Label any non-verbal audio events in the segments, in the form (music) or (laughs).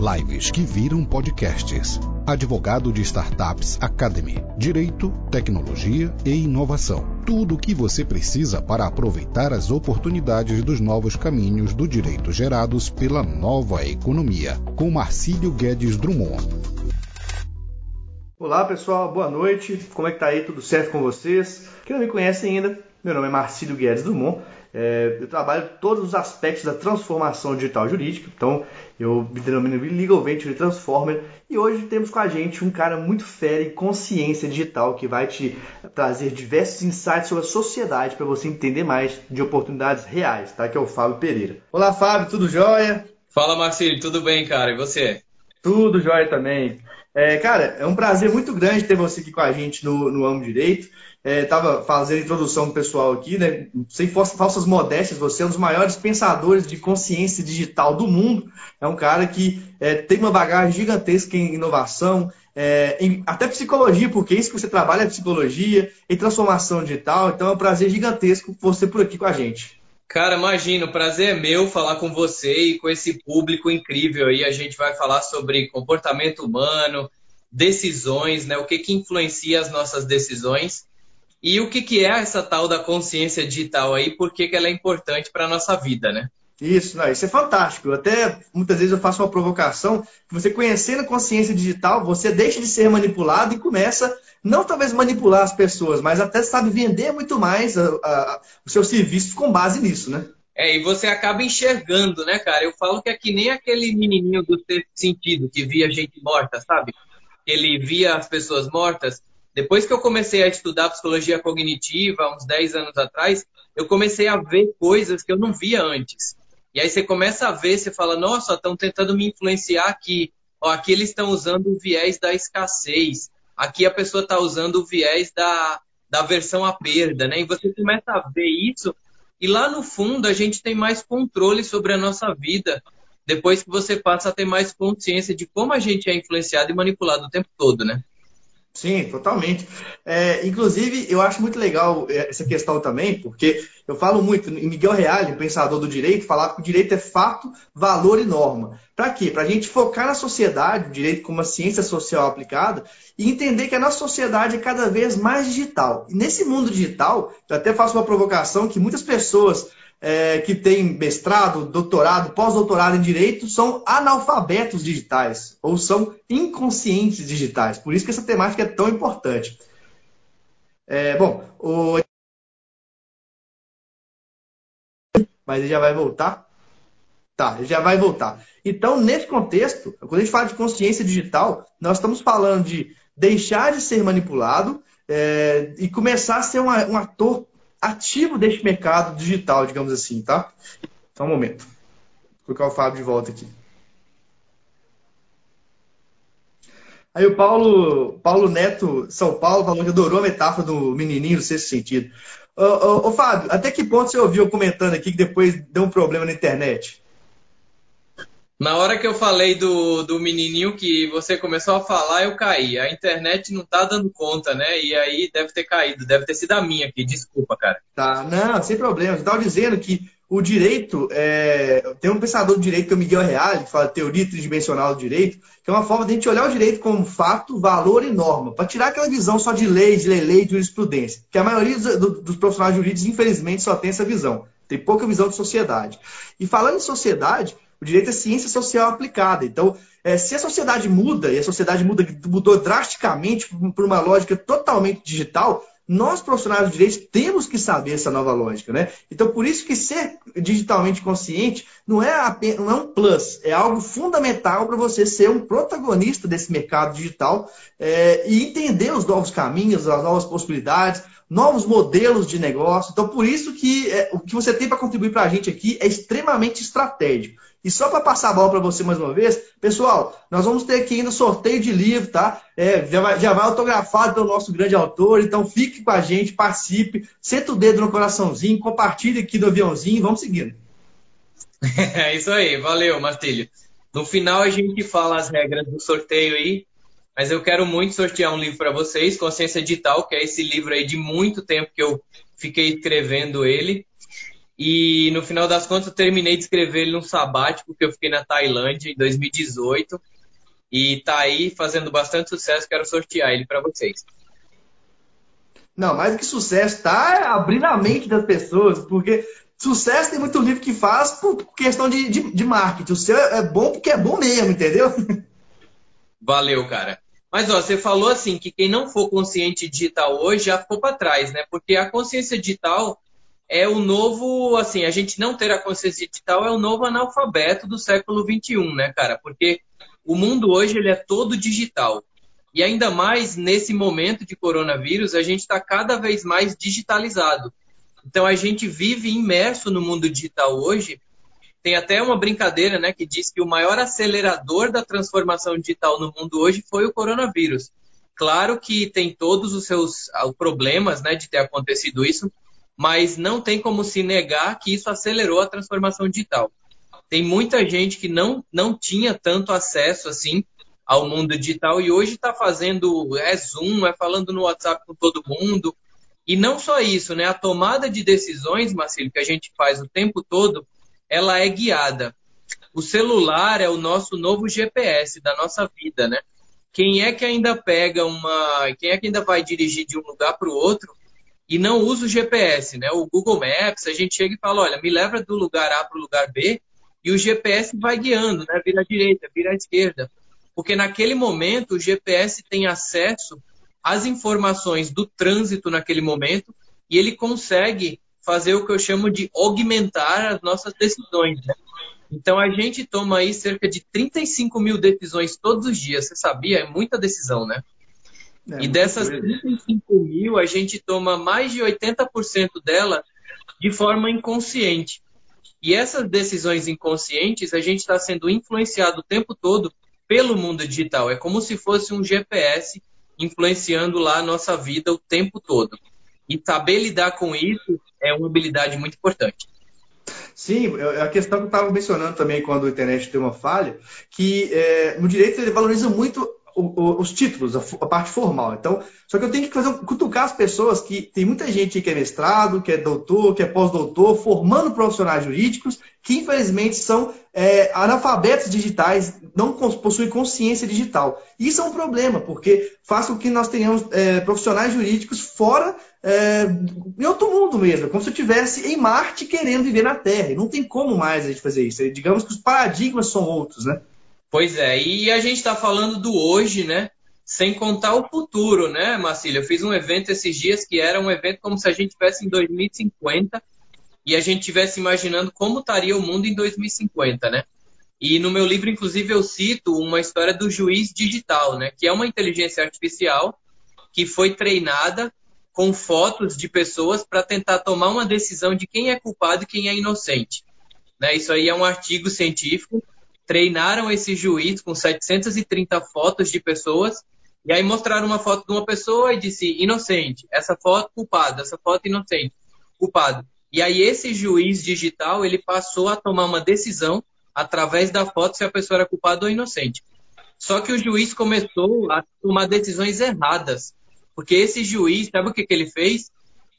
Lives que viram podcasts. Advogado de Startups Academy. Direito, tecnologia e inovação. Tudo o que você precisa para aproveitar as oportunidades dos novos caminhos do direito gerados pela nova economia. Com Marcílio Guedes Drummond. Olá pessoal, boa noite. Como é que tá aí? Tudo certo com vocês? Quem não me conhece ainda, meu nome é Marcílio Guedes Drummond. É, eu trabalho todos os aspectos da transformação digital jurídica, então eu me denomino Legal Venture Transformer e hoje temos com a gente um cara muito fera em consciência digital que vai te trazer diversos insights sobre a sociedade para você entender mais de oportunidades reais, tá? Que é o Fábio Pereira. Olá, Fábio, tudo jóia? Fala, Marcílio, tudo bem, cara? E você? Tudo jóia também. É, cara, é um prazer muito grande ter você aqui com a gente no, no Amo Direito estava é, fazendo introdução do pessoal aqui, né? Sem falsas modéstias, você é um dos maiores pensadores de consciência digital do mundo. É um cara que é, tem uma bagagem gigantesca em inovação, é, em, até psicologia, porque isso que você trabalha é psicologia, em transformação digital. Então é um prazer gigantesco você por aqui com a gente. Cara, imagina, o prazer é meu falar com você e com esse público incrível aí. A gente vai falar sobre comportamento humano, decisões, né? O que, que influencia as nossas decisões. E o que, que é essa tal da consciência digital aí? Por que, que ela é importante para a nossa vida, né? Isso, não, isso é fantástico. Até muitas vezes eu faço uma provocação. Você conhecendo a consciência digital, você deixa de ser manipulado e começa, não talvez manipular as pessoas, mas até sabe vender muito mais a, a, os seus serviços com base nisso, né? É, e você acaba enxergando, né, cara? Eu falo que é que nem aquele menininho do sexto sentido que via gente morta, sabe? Ele via as pessoas mortas depois que eu comecei a estudar psicologia cognitiva, uns 10 anos atrás, eu comecei a ver coisas que eu não via antes. E aí você começa a ver, você fala, nossa, estão tentando me influenciar aqui. Ó, aqui eles estão usando o viés da escassez. Aqui a pessoa está usando o viés da, da versão à perda, né? E você começa a ver isso, e lá no fundo a gente tem mais controle sobre a nossa vida, depois que você passa a ter mais consciência de como a gente é influenciado e manipulado o tempo todo, né? Sim, totalmente. É, inclusive, eu acho muito legal é, essa questão também, porque eu falo muito, em Miguel Reale, pensador do direito, falava que o direito é fato, valor e norma. Para quê? Para a gente focar na sociedade, o direito como uma ciência social aplicada, e entender que a nossa sociedade é cada vez mais digital. E nesse mundo digital, eu até faço uma provocação que muitas pessoas é, que têm mestrado, doutorado, pós-doutorado em direito são analfabetos digitais ou são inconscientes digitais. Por isso que essa temática é tão importante. É, bom, o... mas ele já vai voltar? Tá, ele já vai voltar. Então, nesse contexto, quando a gente fala de consciência digital, nós estamos falando de deixar de ser manipulado é, e começar a ser um, um ator ativo deste mercado digital, digamos assim, tá? Só um momento. Vou colocar o Fábio de volta aqui. Aí o Paulo, Paulo Neto, São Paulo, falou que adorou a metáfora do menininho do sexto sentido. Ô, ô, ô, Fábio, até que ponto você ouviu comentando aqui que depois deu um problema na internet? Na hora que eu falei do, do menininho que você começou a falar, eu caí. A internet não tá dando conta, né? E aí deve ter caído, deve ter sido a minha aqui. Desculpa, cara. Tá, não, sem problema. Você estava dizendo que o direito, é... tem um pensador do direito que é o Miguel Reale, que fala teoria tridimensional do direito, que é uma forma de a gente olhar o direito como fato, valor e norma, para tirar aquela visão só de leis, de lei, lei, jurisprudência. Que a maioria dos, dos profissionais jurídicos, infelizmente, só tem essa visão. Tem pouca visão de sociedade. E falando em sociedade, o direito é ciência social aplicada. Então, é, se a sociedade muda, e a sociedade muda, mudou drasticamente por uma lógica totalmente digital, nós, profissionais do direito, temos que saber essa nova lógica, né? Então, por isso que ser digitalmente consciente não é, apenas, não é um plus, é algo fundamental para você ser um protagonista desse mercado digital é, e entender os novos caminhos, as novas possibilidades, novos modelos de negócio. Então, por isso que é, o que você tem para contribuir para a gente aqui é extremamente estratégico. E só para passar a bola para você mais uma vez, pessoal, nós vamos ter aqui ainda sorteio de livro, tá? É, já, vai, já vai autografado pelo nosso grande autor, então fique com a gente, participe, senta o dedo no coraçãozinho, compartilhe aqui do aviãozinho vamos seguindo. (laughs) É isso aí, valeu, Martílio. No final a gente fala as regras do sorteio aí, mas eu quero muito sortear um livro para vocês, Consciência Digital, que é esse livro aí de muito tempo que eu fiquei escrevendo ele. E no final das contas, eu terminei de escrever ele num sabático que eu fiquei na Tailândia em 2018. E tá aí fazendo bastante sucesso. Quero sortear ele para vocês. Não, mais do que sucesso, tá abrindo a mente das pessoas, porque sucesso tem muito livro que faz por questão de, de, de marketing. O seu é bom porque é bom mesmo, entendeu? (laughs) Valeu, cara. Mas ó, você falou assim que quem não for consciente digital hoje já ficou para trás, né? Porque a consciência digital é o novo, assim, a gente não ter a consciência digital é o novo analfabeto do século 21, né, cara? Porque o mundo hoje ele é todo digital. E ainda mais nesse momento de coronavírus, a gente está cada vez mais digitalizado. Então a gente vive imerso no mundo digital hoje. Tem até uma brincadeira, né, que diz que o maior acelerador da transformação digital no mundo hoje foi o coronavírus. Claro que tem todos os seus ah, problemas, né, de ter acontecido isso, mas não tem como se negar que isso acelerou a transformação digital. Tem muita gente que não, não tinha tanto acesso assim ao mundo digital e hoje está fazendo é Zoom, é falando no WhatsApp com todo mundo. E não só isso, né? A tomada de decisões, Marcelo, que a gente faz o tempo todo, ela é guiada. O celular é o nosso novo GPS da nossa vida, né? Quem é que ainda pega uma. Quem é que ainda vai dirigir de um lugar para o outro e não usa o GPS, né? O Google Maps, a gente chega e fala: olha, me leva do lugar A para o lugar B e o GPS vai guiando, né? Vira à direita, vira à esquerda porque naquele momento o GPS tem acesso às informações do trânsito naquele momento e ele consegue fazer o que eu chamo de augmentar as nossas decisões. Né? Então a gente toma aí cerca de 35 mil decisões todos os dias. Você sabia? É muita decisão, né? É, e dessas 35 mil, a gente toma mais de 80% dela de forma inconsciente. E essas decisões inconscientes, a gente está sendo influenciado o tempo todo pelo mundo digital. É como se fosse um GPS influenciando lá a nossa vida o tempo todo. E saber lidar com isso é uma habilidade muito importante. Sim, é a questão que eu estava mencionando também quando a internet tem uma falha, que é, no direito ele valoriza muito os títulos, a, parte formal. Então, só que eu tenho que fazer cutucar as pessoas que tem muita gente que é mestrado, que é doutor, que é pós-doutor, formando profissionais jurídicos, que infelizmente são é, analfabetos digitais, não possuem consciência digital. Isso é um problema, porque faz com que nós tenhamos é, profissionais jurídicos fora é, em outro mundo mesmo, como se eu estivesse em Marte querendo viver na Terra. E não tem como mais a gente fazer isso. Digamos que os paradigmas são outros, né? Pois é, e a gente está falando do hoje, né? Sem contar o futuro, né, Marcília? Eu fiz um evento esses dias que era um evento como se a gente estivesse em 2050 e a gente estivesse imaginando como estaria o mundo em 2050, né? E no meu livro, inclusive, eu cito uma história do juiz digital, né? Que é uma inteligência artificial que foi treinada com fotos de pessoas para tentar tomar uma decisão de quem é culpado e quem é inocente. Né? Isso aí é um artigo científico treinaram esse juiz com 730 fotos de pessoas e aí mostraram uma foto de uma pessoa e disse inocente, essa foto culpado, essa foto inocente, culpado. E aí esse juiz digital, ele passou a tomar uma decisão através da foto se a pessoa era culpada ou inocente. Só que o juiz começou a tomar decisões erradas. Porque esse juiz, sabe o que, que ele fez?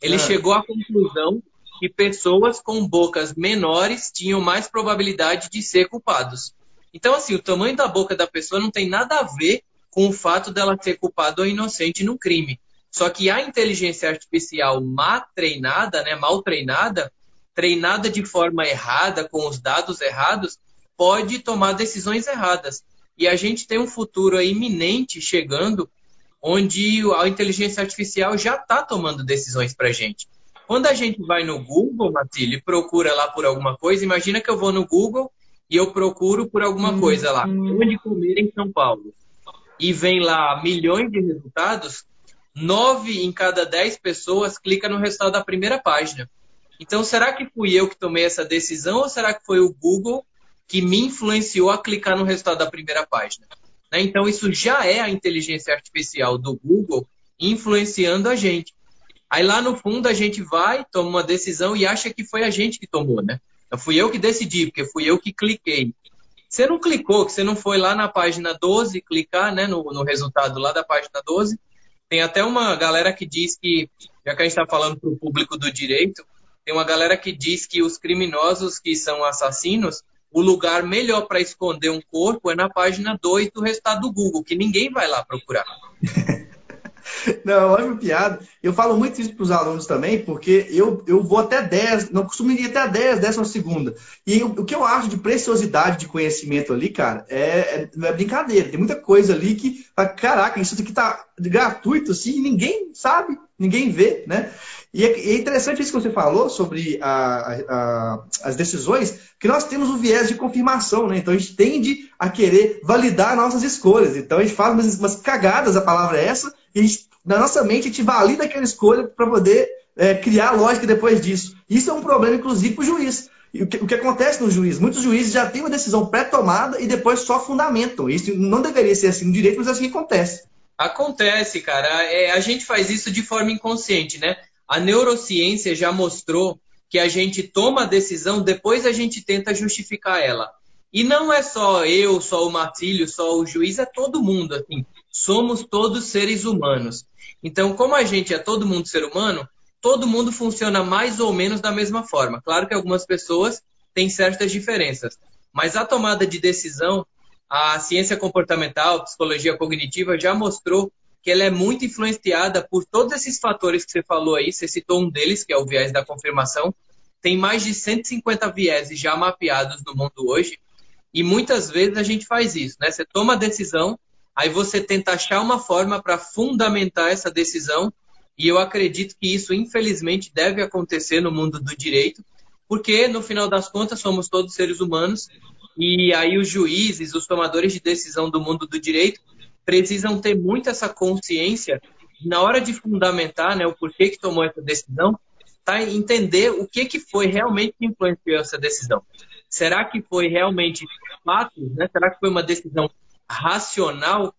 Ele ah. chegou à conclusão que pessoas com bocas menores tinham mais probabilidade de ser culpados. Então, assim, o tamanho da boca da pessoa não tem nada a ver com o fato dela ser culpada ou inocente no crime. Só que a inteligência artificial má treinada, né, mal treinada, treinada de forma errada, com os dados errados, pode tomar decisões erradas. E a gente tem um futuro iminente chegando, onde a inteligência artificial já está tomando decisões para a gente. Quando a gente vai no Google, Matilde, procura lá por alguma coisa, imagina que eu vou no Google e eu procuro por alguma coisa lá, uhum. onde comer em São Paulo, e vem lá milhões de resultados, nove em cada dez pessoas clica no resultado da primeira página. Então, será que fui eu que tomei essa decisão ou será que foi o Google que me influenciou a clicar no resultado da primeira página? Né? Então, isso já é a inteligência artificial do Google influenciando a gente. Aí lá no fundo a gente vai, toma uma decisão e acha que foi a gente que tomou, né? Então, fui eu que decidi, porque fui eu que cliquei. Você não clicou, que você não foi lá na página 12 clicar né, no, no resultado lá da página 12. Tem até uma galera que diz que, já que a gente está falando para o público do direito, tem uma galera que diz que os criminosos que são assassinos, o lugar melhor para esconder um corpo é na página 2 do resultado do Google, que ninguém vai lá procurar. (laughs) (laughs) Não, ótima piada. Eu falo muito isso para os alunos também, porque eu, eu vou até 10, não costumo ir até 10, décima segunda. E o, o que eu acho de preciosidade de conhecimento ali, cara, é, é, não é brincadeira. Tem muita coisa ali que, caraca, isso aqui tá gratuito, assim, ninguém sabe, ninguém vê, né? E é, é interessante isso que você falou sobre a, a, as decisões, que nós temos o viés de confirmação, né? Então a gente tende a querer validar nossas escolhas. Então a gente faz umas, umas cagadas, a palavra é essa, e na nossa mente a gente valida aquela escolha para poder é, criar lógica depois disso. Isso é um problema, inclusive, para o juiz. O que, o que, acontece no juiz? Muitos juízes já têm uma decisão pré-tomada e depois só fundamentam. Isso não deveria ser assim no direito, mas é assim que acontece. Acontece, cara. É, a gente faz isso de forma inconsciente, né? A neurociência já mostrou que a gente toma a decisão, depois a gente tenta justificar ela. E não é só eu, só o Martílio, só o juiz, é todo mundo. Assim somos todos seres humanos. Então, como a gente é todo mundo ser humano, todo mundo funciona mais ou menos da mesma forma. Claro que algumas pessoas têm certas diferenças, mas a tomada de decisão, a ciência comportamental, psicologia cognitiva já mostrou que ela é muito influenciada por todos esses fatores que você falou aí. Você citou um deles, que é o viés da confirmação. Tem mais de 150 vieses já mapeados no mundo hoje. E muitas vezes a gente faz isso, né? Você toma a decisão, Aí você tenta achar uma forma para fundamentar essa decisão, e eu acredito que isso, infelizmente, deve acontecer no mundo do direito, porque, no final das contas, somos todos seres humanos, e aí os juízes, os tomadores de decisão do mundo do direito, precisam ter muito essa consciência na hora de fundamentar né, o porquê que tomou essa decisão, tá, entender o que, que foi realmente que influenciou essa decisão. Será que foi realmente fato? Né? Será que foi uma decisão racional.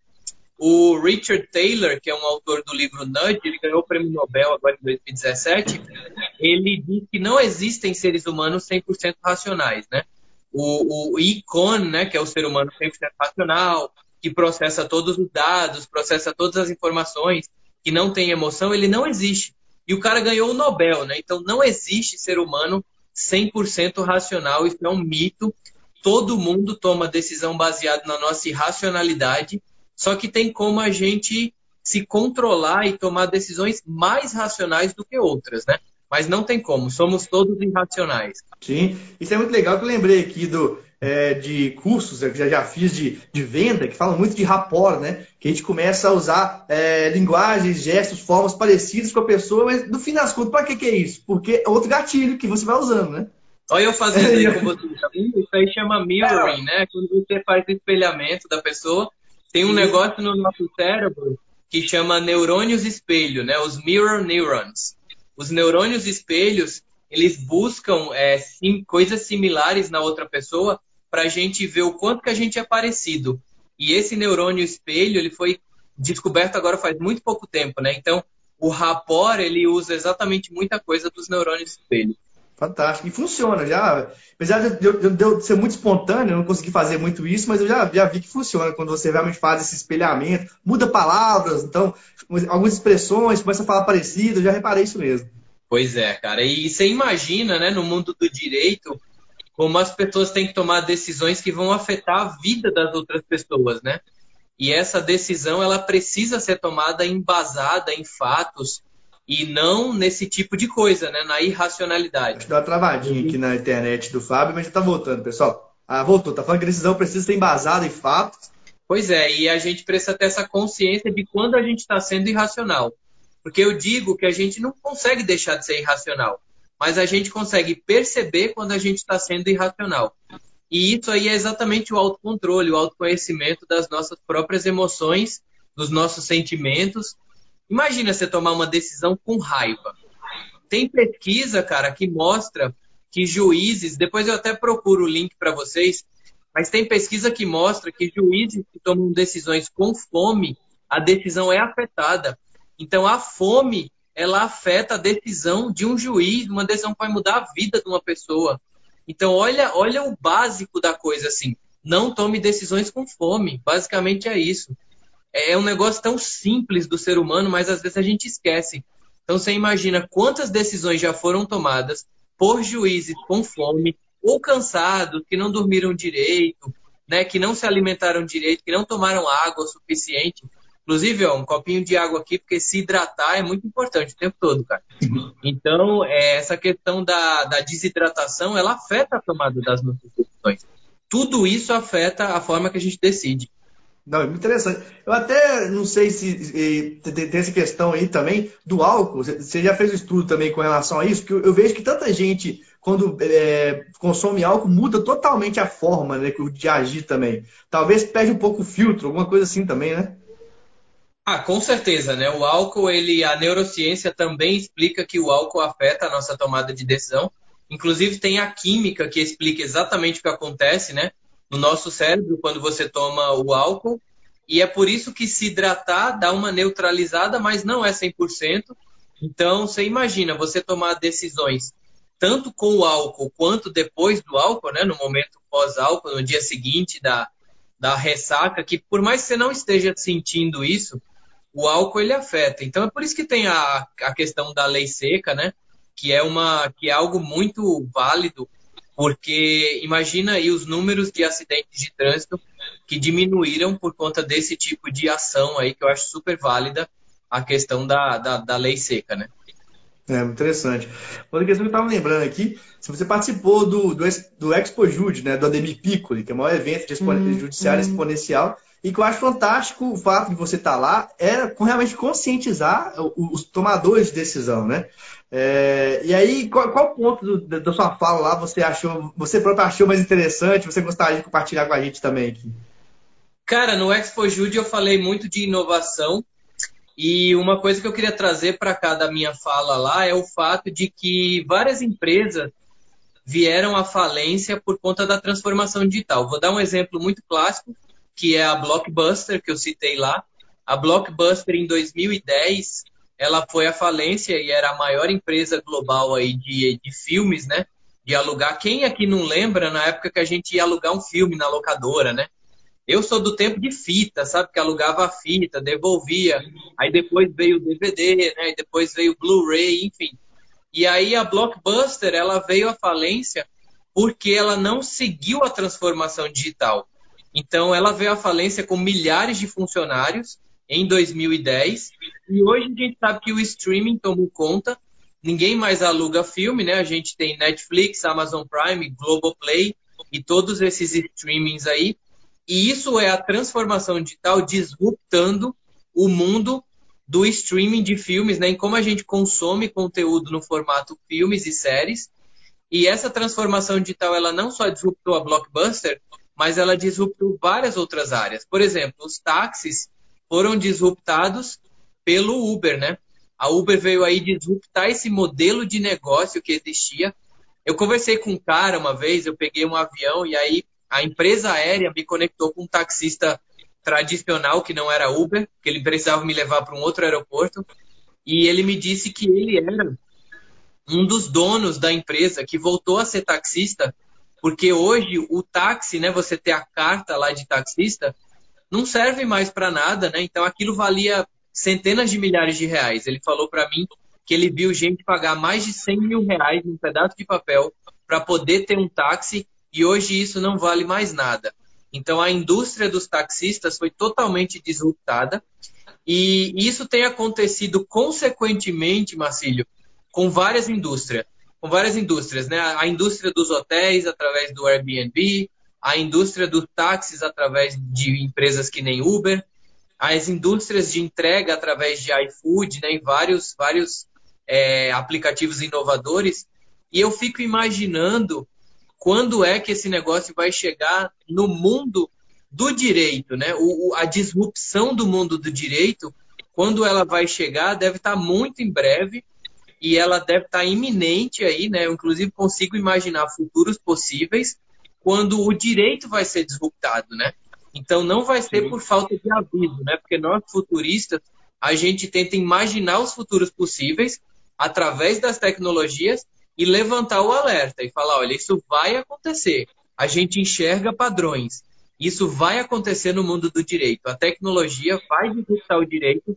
O Richard Taylor, que é um autor do livro Nudge, ele ganhou o prêmio Nobel agora em 2017, ele diz que não existem seres humanos 100% racionais, né? O, o Icon, né, que é o ser humano 100% racional, que processa todos os dados, processa todas as informações, que não tem emoção, ele não existe. E o cara ganhou o Nobel, né? Então não existe ser humano 100% racional, isso é um mito todo mundo toma decisão baseada na nossa irracionalidade, só que tem como a gente se controlar e tomar decisões mais racionais do que outras, né? Mas não tem como, somos todos irracionais. Sim, isso é muito legal que eu lembrei aqui do, é, de cursos que já, já fiz de, de venda, que falam muito de rapport, né? Que a gente começa a usar é, linguagens, gestos, formas parecidas com a pessoa, mas no fim das contas, para que, que é isso? Porque é outro gatilho que você vai usando, né? Olha eu fazendo aí com (laughs) você, Isso aí chama mirroring, né? Quando você faz o espelhamento da pessoa, tem um negócio no nosso cérebro que chama neurônios espelho, né? Os mirror neurons. Os neurônios espelhos, eles buscam é, sim, coisas similares na outra pessoa para a gente ver o quanto que a gente é parecido. E esse neurônio espelho, ele foi descoberto agora faz muito pouco tempo, né? Então, o rapport, ele usa exatamente muita coisa dos neurônios espelho. Fantástico. E funciona. Já, apesar de eu, de eu, ser muito espontâneo, eu não consegui fazer muito isso, mas eu já, já vi que funciona quando você realmente faz esse espelhamento, muda palavras, então, algumas expressões, começa a falar parecido, eu já reparei isso mesmo. Pois é, cara. E você imagina, né, no mundo do direito, como as pessoas têm que tomar decisões que vão afetar a vida das outras pessoas, né? E essa decisão, ela precisa ser tomada embasada em fatos, e não nesse tipo de coisa, né? Na irracionalidade. Dá uma travadinha aqui na internet do Fábio, mas já tá voltando, pessoal. Ah, voltou. Tá falando que a decisão precisa ser embasada em fatos. Pois é, e a gente precisa ter essa consciência de quando a gente está sendo irracional. Porque eu digo que a gente não consegue deixar de ser irracional, mas a gente consegue perceber quando a gente está sendo irracional. E isso aí é exatamente o autocontrole, o autoconhecimento das nossas próprias emoções, dos nossos sentimentos Imagina você tomar uma decisão com raiva. Tem pesquisa, cara, que mostra que juízes, depois eu até procuro o link para vocês, mas tem pesquisa que mostra que juízes que tomam decisões com fome, a decisão é afetada. Então a fome, ela afeta a decisão de um juiz, uma decisão que vai mudar a vida de uma pessoa. Então olha, olha o básico da coisa assim. Não tome decisões com fome. Basicamente é isso é um negócio tão simples do ser humano, mas às vezes a gente esquece. Então você imagina quantas decisões já foram tomadas por juízes com fome ou cansados, que não dormiram direito, né, que não se alimentaram direito, que não tomaram água o suficiente. Inclusive, ó, um copinho de água aqui, porque se hidratar é muito importante o tempo todo, cara. Então, é, essa questão da, da desidratação, ela afeta a tomada das nossas decisões. Tudo isso afeta a forma que a gente decide. Não, é muito interessante. Eu até não sei se, tem essa questão aí também do álcool. Você já fez um estudo também com relação a isso? Que eu, vejo que tanta gente, quando é, consome álcool, muda totalmente a forma né, de agir também. Talvez perde um pouco o filtro, alguma coisa assim também, né? Ah, com certeza, né? O álcool, ele, a neurociência também explica que o álcool afeta a nossa tomada de decisão. Inclusive tem a química que explica exatamente o que acontece, né? No nosso cérebro quando você toma o álcool. E é por isso que se hidratar dá uma neutralizada, mas não é 100%. Então, você imagina você tomar decisões tanto com o álcool quanto depois do álcool, né, no momento pós-álcool, no dia seguinte da, da ressaca, que por mais que você não esteja sentindo isso, o álcool ele afeta. Então é por isso que tem a, a questão da lei seca, né, que é uma que é algo muito válido porque imagina aí os números de acidentes de trânsito que diminuíram por conta desse tipo de ação aí, que eu acho super válida, a questão da, da, da lei seca, né? É, interessante. Outra questão que eu estava lembrando aqui, se você participou do, do, do Expo Jude, né, do Ademir Piccoli, que é o maior evento de hum, judiciário hum. exponencial, e que eu acho fantástico o fato de você estar tá lá, é realmente conscientizar os tomadores de decisão, né? É, e aí, qual, qual ponto do, da sua fala lá você achou, você próprio achou mais interessante, você gostaria de compartilhar com a gente também aqui? Cara, no Expo Jude eu falei muito de inovação e uma coisa que eu queria trazer para cá da minha fala lá é o fato de que várias empresas vieram à falência por conta da transformação digital. Vou dar um exemplo muito clássico, que é a Blockbuster, que eu citei lá. A Blockbuster, em 2010, ela foi à falência e era a maior empresa global aí de, de filmes, né? De alugar. Quem aqui não lembra na época que a gente ia alugar um filme na locadora, né? Eu sou do tempo de fita, sabe? Que alugava a fita, devolvia. Aí depois veio o DVD, né? E depois veio o Blu-ray, enfim. E aí a Blockbuster, ela veio à falência porque ela não seguiu a transformação digital. Então ela veio à falência com milhares de funcionários em 2010. E hoje a gente sabe que o streaming tomou conta. Ninguém mais aluga filme, né? A gente tem Netflix, Amazon Prime, Globoplay e todos esses streamings aí. E isso é a transformação digital disruptando o mundo do streaming de filmes, né? Em como a gente consome conteúdo no formato filmes e séries. E essa transformação digital, ela não só disruptou a Blockbuster, mas ela disruptou várias outras áreas. Por exemplo, os táxis foram disruptados pelo Uber, né? A Uber veio aí disruptar esse modelo de negócio que existia. Eu conversei com um cara uma vez, eu peguei um avião e aí a empresa aérea me conectou com um taxista tradicional que não era Uber, que ele precisava me levar para um outro aeroporto. E ele me disse que ele era um dos donos da empresa que voltou a ser taxista, porque hoje o táxi, né, você ter a carta lá de taxista, não serve mais para nada, né? Então aquilo valia centenas de milhares de reais. Ele falou para mim que ele viu gente pagar mais de 100 mil reais num pedaço de papel para poder ter um táxi e hoje isso não vale mais nada. Então a indústria dos taxistas foi totalmente disruptada e isso tem acontecido consequentemente, Marcílio, com várias indústrias, com várias indústrias, né? A indústria dos hotéis através do Airbnb, a indústria dos táxis através de empresas que nem Uber, as indústrias de entrega através de iFood, né, vários, vários é, aplicativos inovadores. E eu fico imaginando quando é que esse negócio vai chegar no mundo do direito, né? O, a disrupção do mundo do direito, quando ela vai chegar, deve estar muito em breve e ela deve estar iminente aí, né? Eu, inclusive, consigo imaginar futuros possíveis quando o direito vai ser disruptado, né? Então não vai ser por falta de aviso, né? Porque nós futuristas a gente tenta imaginar os futuros possíveis através das tecnologias e levantar o alerta e falar, olha, isso vai acontecer. A gente enxerga padrões. Isso vai acontecer no mundo do direito. A tecnologia vai disruptar o direito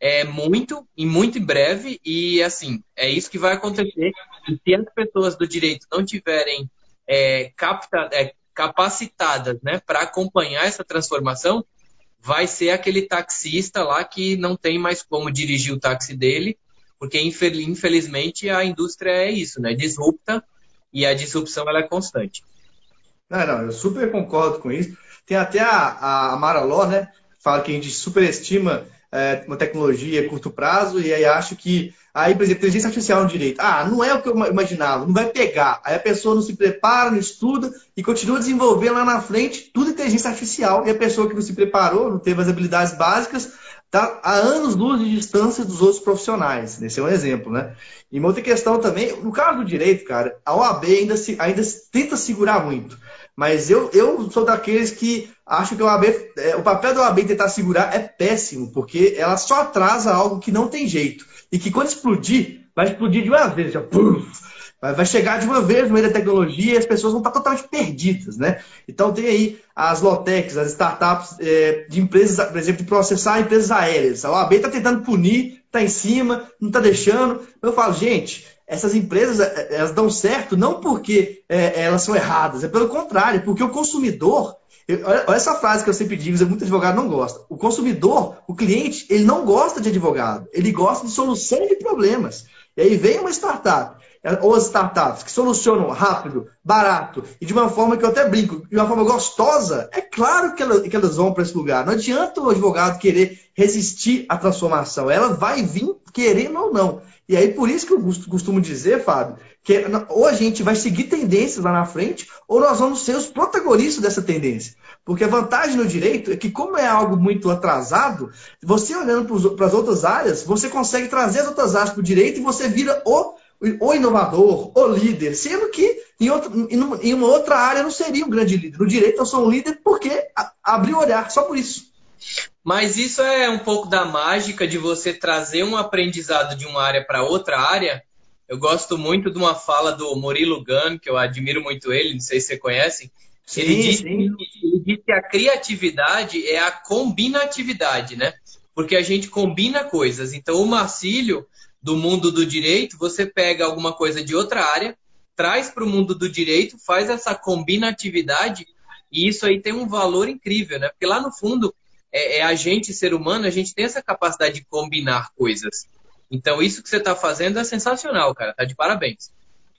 é muito e muito em breve e assim é isso que vai acontecer e se as pessoas do direito não tiverem é, capta, é, capacitadas né, para acompanhar essa transformação, vai ser aquele taxista lá que não tem mais como dirigir o táxi dele, porque infelizmente a indústria é isso, né? Disrupta e a disrupção ela é constante. Não, não, eu super concordo com isso. Tem até a, a Mara Ló, né? Fala que a gente superestima é, uma tecnologia a curto prazo e aí acho que Aí, por exemplo, inteligência artificial no direito. Ah, não é o que eu imaginava, não vai pegar. Aí a pessoa não se prepara, não estuda e continua desenvolvendo lá na frente tudo inteligência artificial. E a pessoa que não se preparou, não teve as habilidades básicas, está há anos luz de distância dos outros profissionais. Esse é um exemplo, né? E uma outra questão também, no caso do direito, cara, a OAB ainda, se, ainda tenta segurar muito. Mas eu, eu sou daqueles que acham que a OAB, é, o papel da OAB tentar segurar é péssimo, porque ela só atrasa algo que não tem jeito e que quando explodir, vai explodir de uma vez, já, vai chegar de uma vez no meio da tecnologia e as pessoas vão estar totalmente perdidas, né? Então tem aí as low-techs, as startups é, de empresas, por exemplo, de processar empresas aéreas. A OAB está tentando punir, está em cima, não está deixando. Eu falo, gente, essas empresas é, é, elas dão certo não porque é, elas são erradas, é pelo contrário, porque o consumidor Olha essa frase que eu sempre digo, muito advogado não gosta. O consumidor, o cliente, ele não gosta de advogado, ele gosta de solução de problemas. E aí vem uma startup, ou as startups que solucionam rápido, barato e de uma forma que eu até brinco, de uma forma gostosa, é claro que, ela, que elas vão para esse lugar. Não adianta o advogado querer resistir à transformação, ela vai vir querendo ou não. E aí, por isso que eu costumo dizer, Fábio, que ou a gente vai seguir tendências lá na frente, ou nós vamos ser os protagonistas dessa tendência. Porque a vantagem no direito é que, como é algo muito atrasado, você olhando para as outras áreas, você consegue trazer as outras áreas para o direito e você vira o, o inovador, o líder. Sendo que em, outro, em uma outra área não seria um grande líder. No direito eu sou um líder porque abri o olhar, só por isso. Mas isso é um pouco da mágica de você trazer um aprendizado de uma área para outra área. Eu gosto muito de uma fala do Murilo Gun, que eu admiro muito ele, não sei se você conhece. Sim, ele, disse, ele disse que a criatividade é a combinatividade, né? Porque a gente combina coisas. Então, o Marcílio, do mundo do direito, você pega alguma coisa de outra área, traz para o mundo do direito, faz essa combinatividade, e isso aí tem um valor incrível, né? Porque lá no fundo, é, é a gente, ser humano, a gente tem essa capacidade de combinar coisas. Então, isso que você está fazendo é sensacional, cara. Tá de parabéns.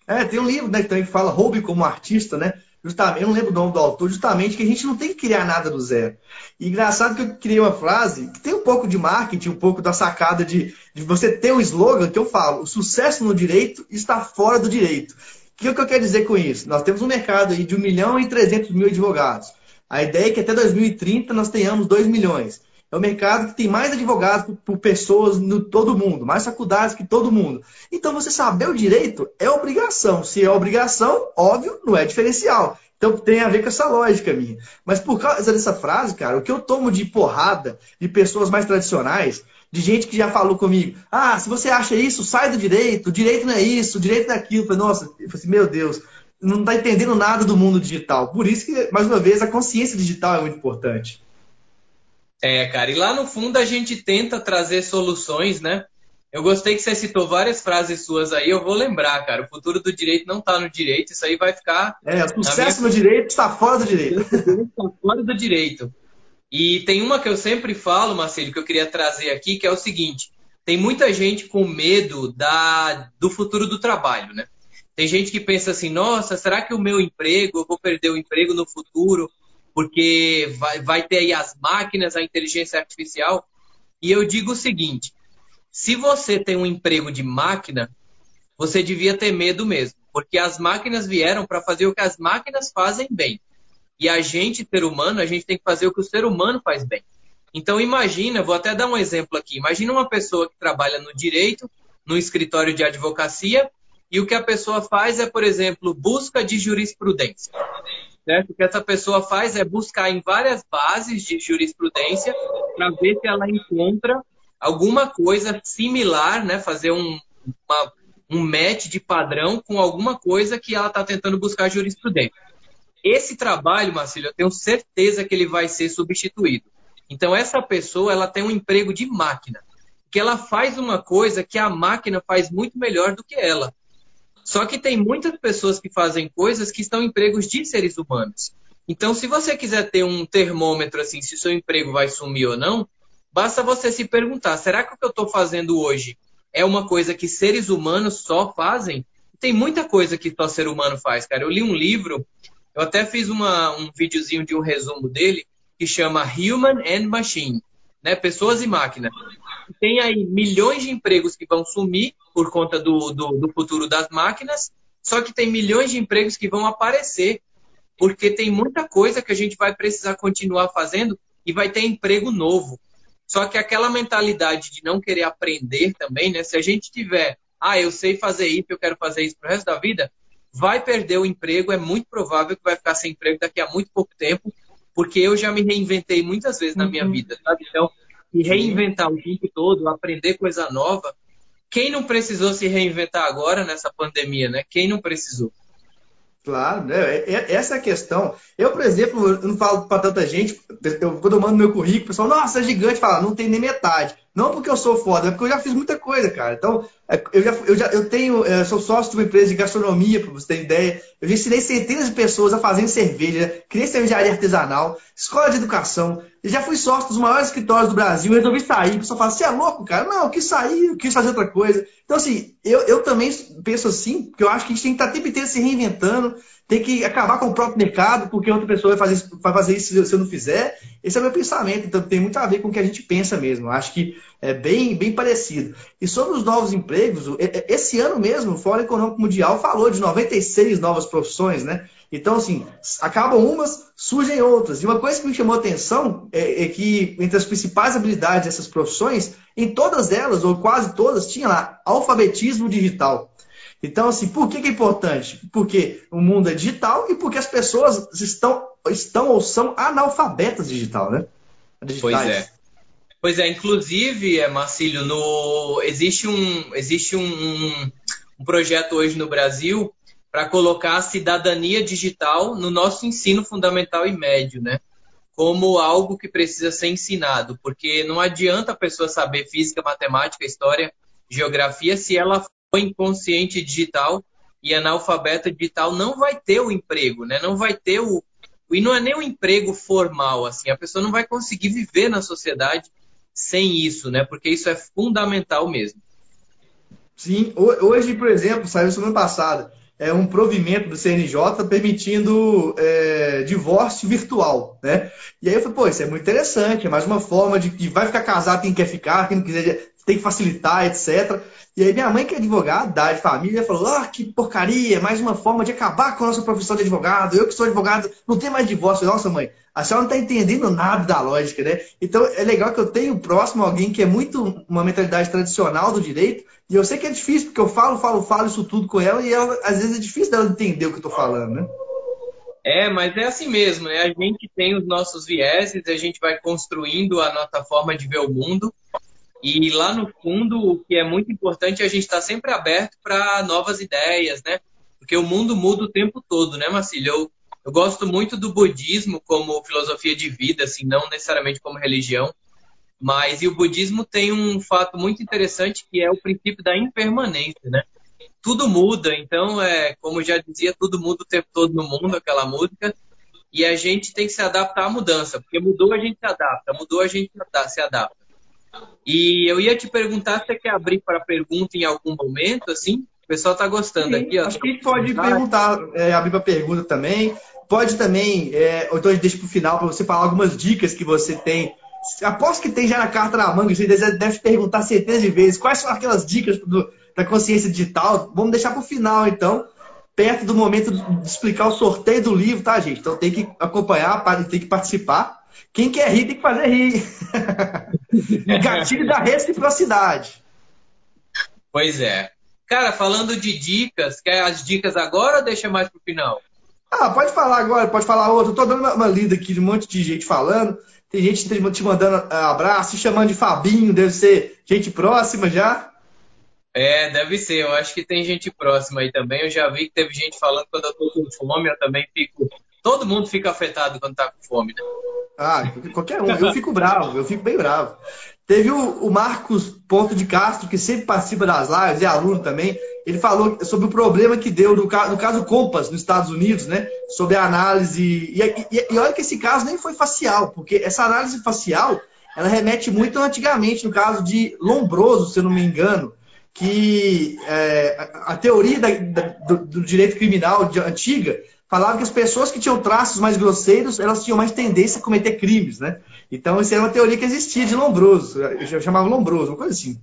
É, tem um livro né, que também fala Roube como artista, né? Justamente, eu não lembro o nome do autor, justamente que a gente não tem que criar nada do zero. E engraçado que eu criei uma frase que tem um pouco de marketing, um pouco da sacada de, de você ter um slogan que eu falo: o sucesso no direito está fora do direito. O que, que eu quero dizer com isso? Nós temos um mercado aí de 1 milhão e 300 mil advogados. A ideia é que até 2030 nós tenhamos 2 milhões. É o mercado que tem mais advogados por, por pessoas no todo mundo, mais faculdades que todo mundo. Então, você saber o direito é obrigação. Se é obrigação, óbvio, não é diferencial. Então tem a ver com essa lógica minha. Mas por causa dessa frase, cara, o que eu tomo de porrada de pessoas mais tradicionais, de gente que já falou comigo, ah, se você acha isso, sai do direito, o direito não é isso, o direito é aquilo. Eu falei, nossa, eu falei assim, meu Deus, não está entendendo nada do mundo digital. Por isso que, mais uma vez, a consciência digital é muito importante. É, cara, e lá no fundo a gente tenta trazer soluções, né? Eu gostei que você citou várias frases suas aí, eu vou lembrar, cara. O futuro do direito não está no direito, isso aí vai ficar. É, o sucesso minha... no direito está fora do direito. Está fora do direito. E tem uma que eu sempre falo, Marcelo, que eu queria trazer aqui, que é o seguinte: tem muita gente com medo da, do futuro do trabalho, né? Tem gente que pensa assim, nossa, será que o meu emprego, eu vou perder o emprego no futuro, porque vai, vai ter aí as máquinas, a inteligência artificial? E eu digo o seguinte: se você tem um emprego de máquina, você devia ter medo mesmo, porque as máquinas vieram para fazer o que as máquinas fazem bem. E a gente, ser humano, a gente tem que fazer o que o ser humano faz bem. Então imagina, vou até dar um exemplo aqui. Imagina uma pessoa que trabalha no direito, no escritório de advocacia, e o que a pessoa faz é, por exemplo, busca de jurisprudência. Certo? O que essa pessoa faz é buscar em várias bases de jurisprudência para ver se ela encontra alguma coisa similar, né? fazer um, uma, um match de padrão com alguma coisa que ela está tentando buscar jurisprudência. Esse trabalho, Marcelo, eu tenho certeza que ele vai ser substituído. Então, essa pessoa ela tem um emprego de máquina. que ela faz uma coisa que a máquina faz muito melhor do que ela. Só que tem muitas pessoas que fazem coisas que estão em empregos de seres humanos. Então, se você quiser ter um termômetro assim, se seu emprego vai sumir ou não, basta você se perguntar: será que o que eu estou fazendo hoje é uma coisa que seres humanos só fazem? Tem muita coisa que só ser humano faz, cara. Eu li um livro, eu até fiz uma, um videozinho de um resumo dele, que chama Human and Machine, né? Pessoas e máquinas. Tem aí milhões de empregos que vão sumir por conta do, do, do futuro das máquinas, só que tem milhões de empregos que vão aparecer, porque tem muita coisa que a gente vai precisar continuar fazendo e vai ter emprego novo. Só que aquela mentalidade de não querer aprender também, né? Se a gente tiver, ah, eu sei fazer isso, eu quero fazer isso pro resto da vida, vai perder o emprego, é muito provável que vai ficar sem emprego daqui a muito pouco tempo, porque eu já me reinventei muitas vezes na minha uhum. vida, sabe? Então, e reinventar o tempo todo, aprender coisa nova. Quem não precisou se reinventar agora nessa pandemia, né? Quem não precisou? Claro, né? É, é, essa é a questão. Eu, por exemplo, eu não falo para tanta gente, eu, quando eu mando meu currículo, o pessoal, nossa, é gigante, fala, não tem nem metade. Não porque eu sou foda, é porque eu já fiz muita coisa, cara. Então, é, eu já, eu já eu tenho, eu sou sócio de uma empresa de gastronomia, para você ter ideia. Eu já ensinei centenas de pessoas a fazerem cerveja, criei cervejaria artesanal, escola de educação. Eu já fui sócio dos maiores escritórios do Brasil, resolvi sair. O pessoal fala, você é louco, cara? Não, eu quis sair, eu quis fazer outra coisa. Então, assim, eu, eu também penso assim, porque eu acho que a gente tem que estar tá tempo inteiro se reinventando, tem que acabar com o próprio mercado, porque outra pessoa vai fazer, vai fazer isso se eu não fizer. Esse é o meu pensamento, então tem muito a ver com o que a gente pensa mesmo. Eu acho que é bem, bem parecido. E sobre os novos empregos, esse ano mesmo, o Fórum Econômico Mundial falou de 96 novas profissões, né? Então, assim, acabam umas, surgem outras. E uma coisa que me chamou a atenção é, é, que entre as principais habilidades dessas profissões, em todas elas, ou quase todas, tinha lá alfabetismo digital. Então, assim, por que, que é importante? Porque o mundo é digital e porque as pessoas estão, estão ou são analfabetas digital, né? Digitais. Pois é. Pois é, inclusive, é, Marcílio, no, existe, um, existe um, um, um projeto hoje no Brasil para colocar a cidadania digital no nosso ensino fundamental e médio, né? Como algo que precisa ser ensinado, porque não adianta a pessoa saber física, matemática, história, geografia se ela inconsciente digital e analfabeta digital não vai ter o emprego, né? Não vai ter o e não é nem um emprego formal assim, a pessoa não vai conseguir viver na sociedade sem isso, né? Porque isso é fundamental mesmo. Sim, hoje, por exemplo, saiu semana passada, é um provimento do CNJ permitindo é, divórcio virtual, né? E aí eu falei, pô, isso é muito interessante, é mais uma forma de que vai ficar casado quem quer ficar, quem não quiser, tem que facilitar, etc. E aí minha mãe, que é advogada da família, falou: ah, que porcaria, mais uma forma de acabar com a nossa profissão de advogado. Eu que sou advogado, não tem mais divórcio. Nossa, mãe, a senhora não está entendendo nada da lógica, né? Então é legal que eu tenho próximo alguém que é muito uma mentalidade tradicional do direito, e eu sei que é difícil, porque eu falo, falo, falo isso tudo com ela, e ela, às vezes é difícil dela entender o que eu estou falando, né? É, mas é assim mesmo, né? A gente tem os nossos vieses, a gente vai construindo a nossa forma de ver o mundo. E lá no fundo, o que é muito importante é a gente estar sempre aberto para novas ideias, né? Porque o mundo muda o tempo todo, né, Marcílio? Eu, eu gosto muito do budismo como filosofia de vida, assim, não necessariamente como religião. Mas e o budismo tem um fato muito interessante que é o princípio da impermanência, né? Tudo muda, então é como já dizia, tudo muda o tempo todo no mundo, aquela música. E a gente tem que se adaptar à mudança, porque mudou a gente se adapta, mudou a gente se adapta. E eu ia te perguntar se você quer abrir para pergunta em algum momento, assim? O pessoal está gostando Sim, aqui. Ó, acho que pode perguntar, é, abrir para pergunta também. Pode também, é, ou então a gente deixa para o final para você falar algumas dicas que você tem. Aposto que tem já na carta na manga, você deve perguntar centenas de vezes quais são aquelas dicas do, da consciência digital. Vamos deixar para o final, então, perto do momento de explicar o sorteio do livro, tá, gente? Então tem que acompanhar, tem que participar. Quem quer rir tem que fazer rir. (laughs) Gatilho da reciprocidade. Pois é. Cara, falando de dicas, quer as dicas agora ou deixa mais pro final? Ah, pode falar agora, pode falar outra. Eu tô dando uma, lida aqui de um monte de gente falando. Tem gente te mandando ah, abraço, te chamando de Fabinho, deve ser gente próxima já. É, deve ser. Eu acho que tem gente próxima aí também. Eu já vi que teve gente falando quando eu tô com fome, eu também fico Todo mundo fica afetado quando tá com fome, né? Ah, qualquer um. Eu fico bravo, eu fico bem bravo. Teve o, o, Marcos Ponto de Castro, que sempre participa das lives, é aluno também. Ele falou sobre o problema que deu no, no caso Compass, nos Estados Unidos, né? Sobre a análise. E, e, e, olha que esse caso nem foi facial, porque essa análise facial ela remete muito antigamente, no caso de Lombroso, se eu não me engano, que é, a, a, teoria da, da, do, do, direito criminal de, antiga falava que as pessoas que tinham traços mais grosseiros, elas tinham mais tendência a cometer crimes, né? Então, isso era uma teoria que existia de Lombroso, eu chamava Lombroso, uma coisa assim.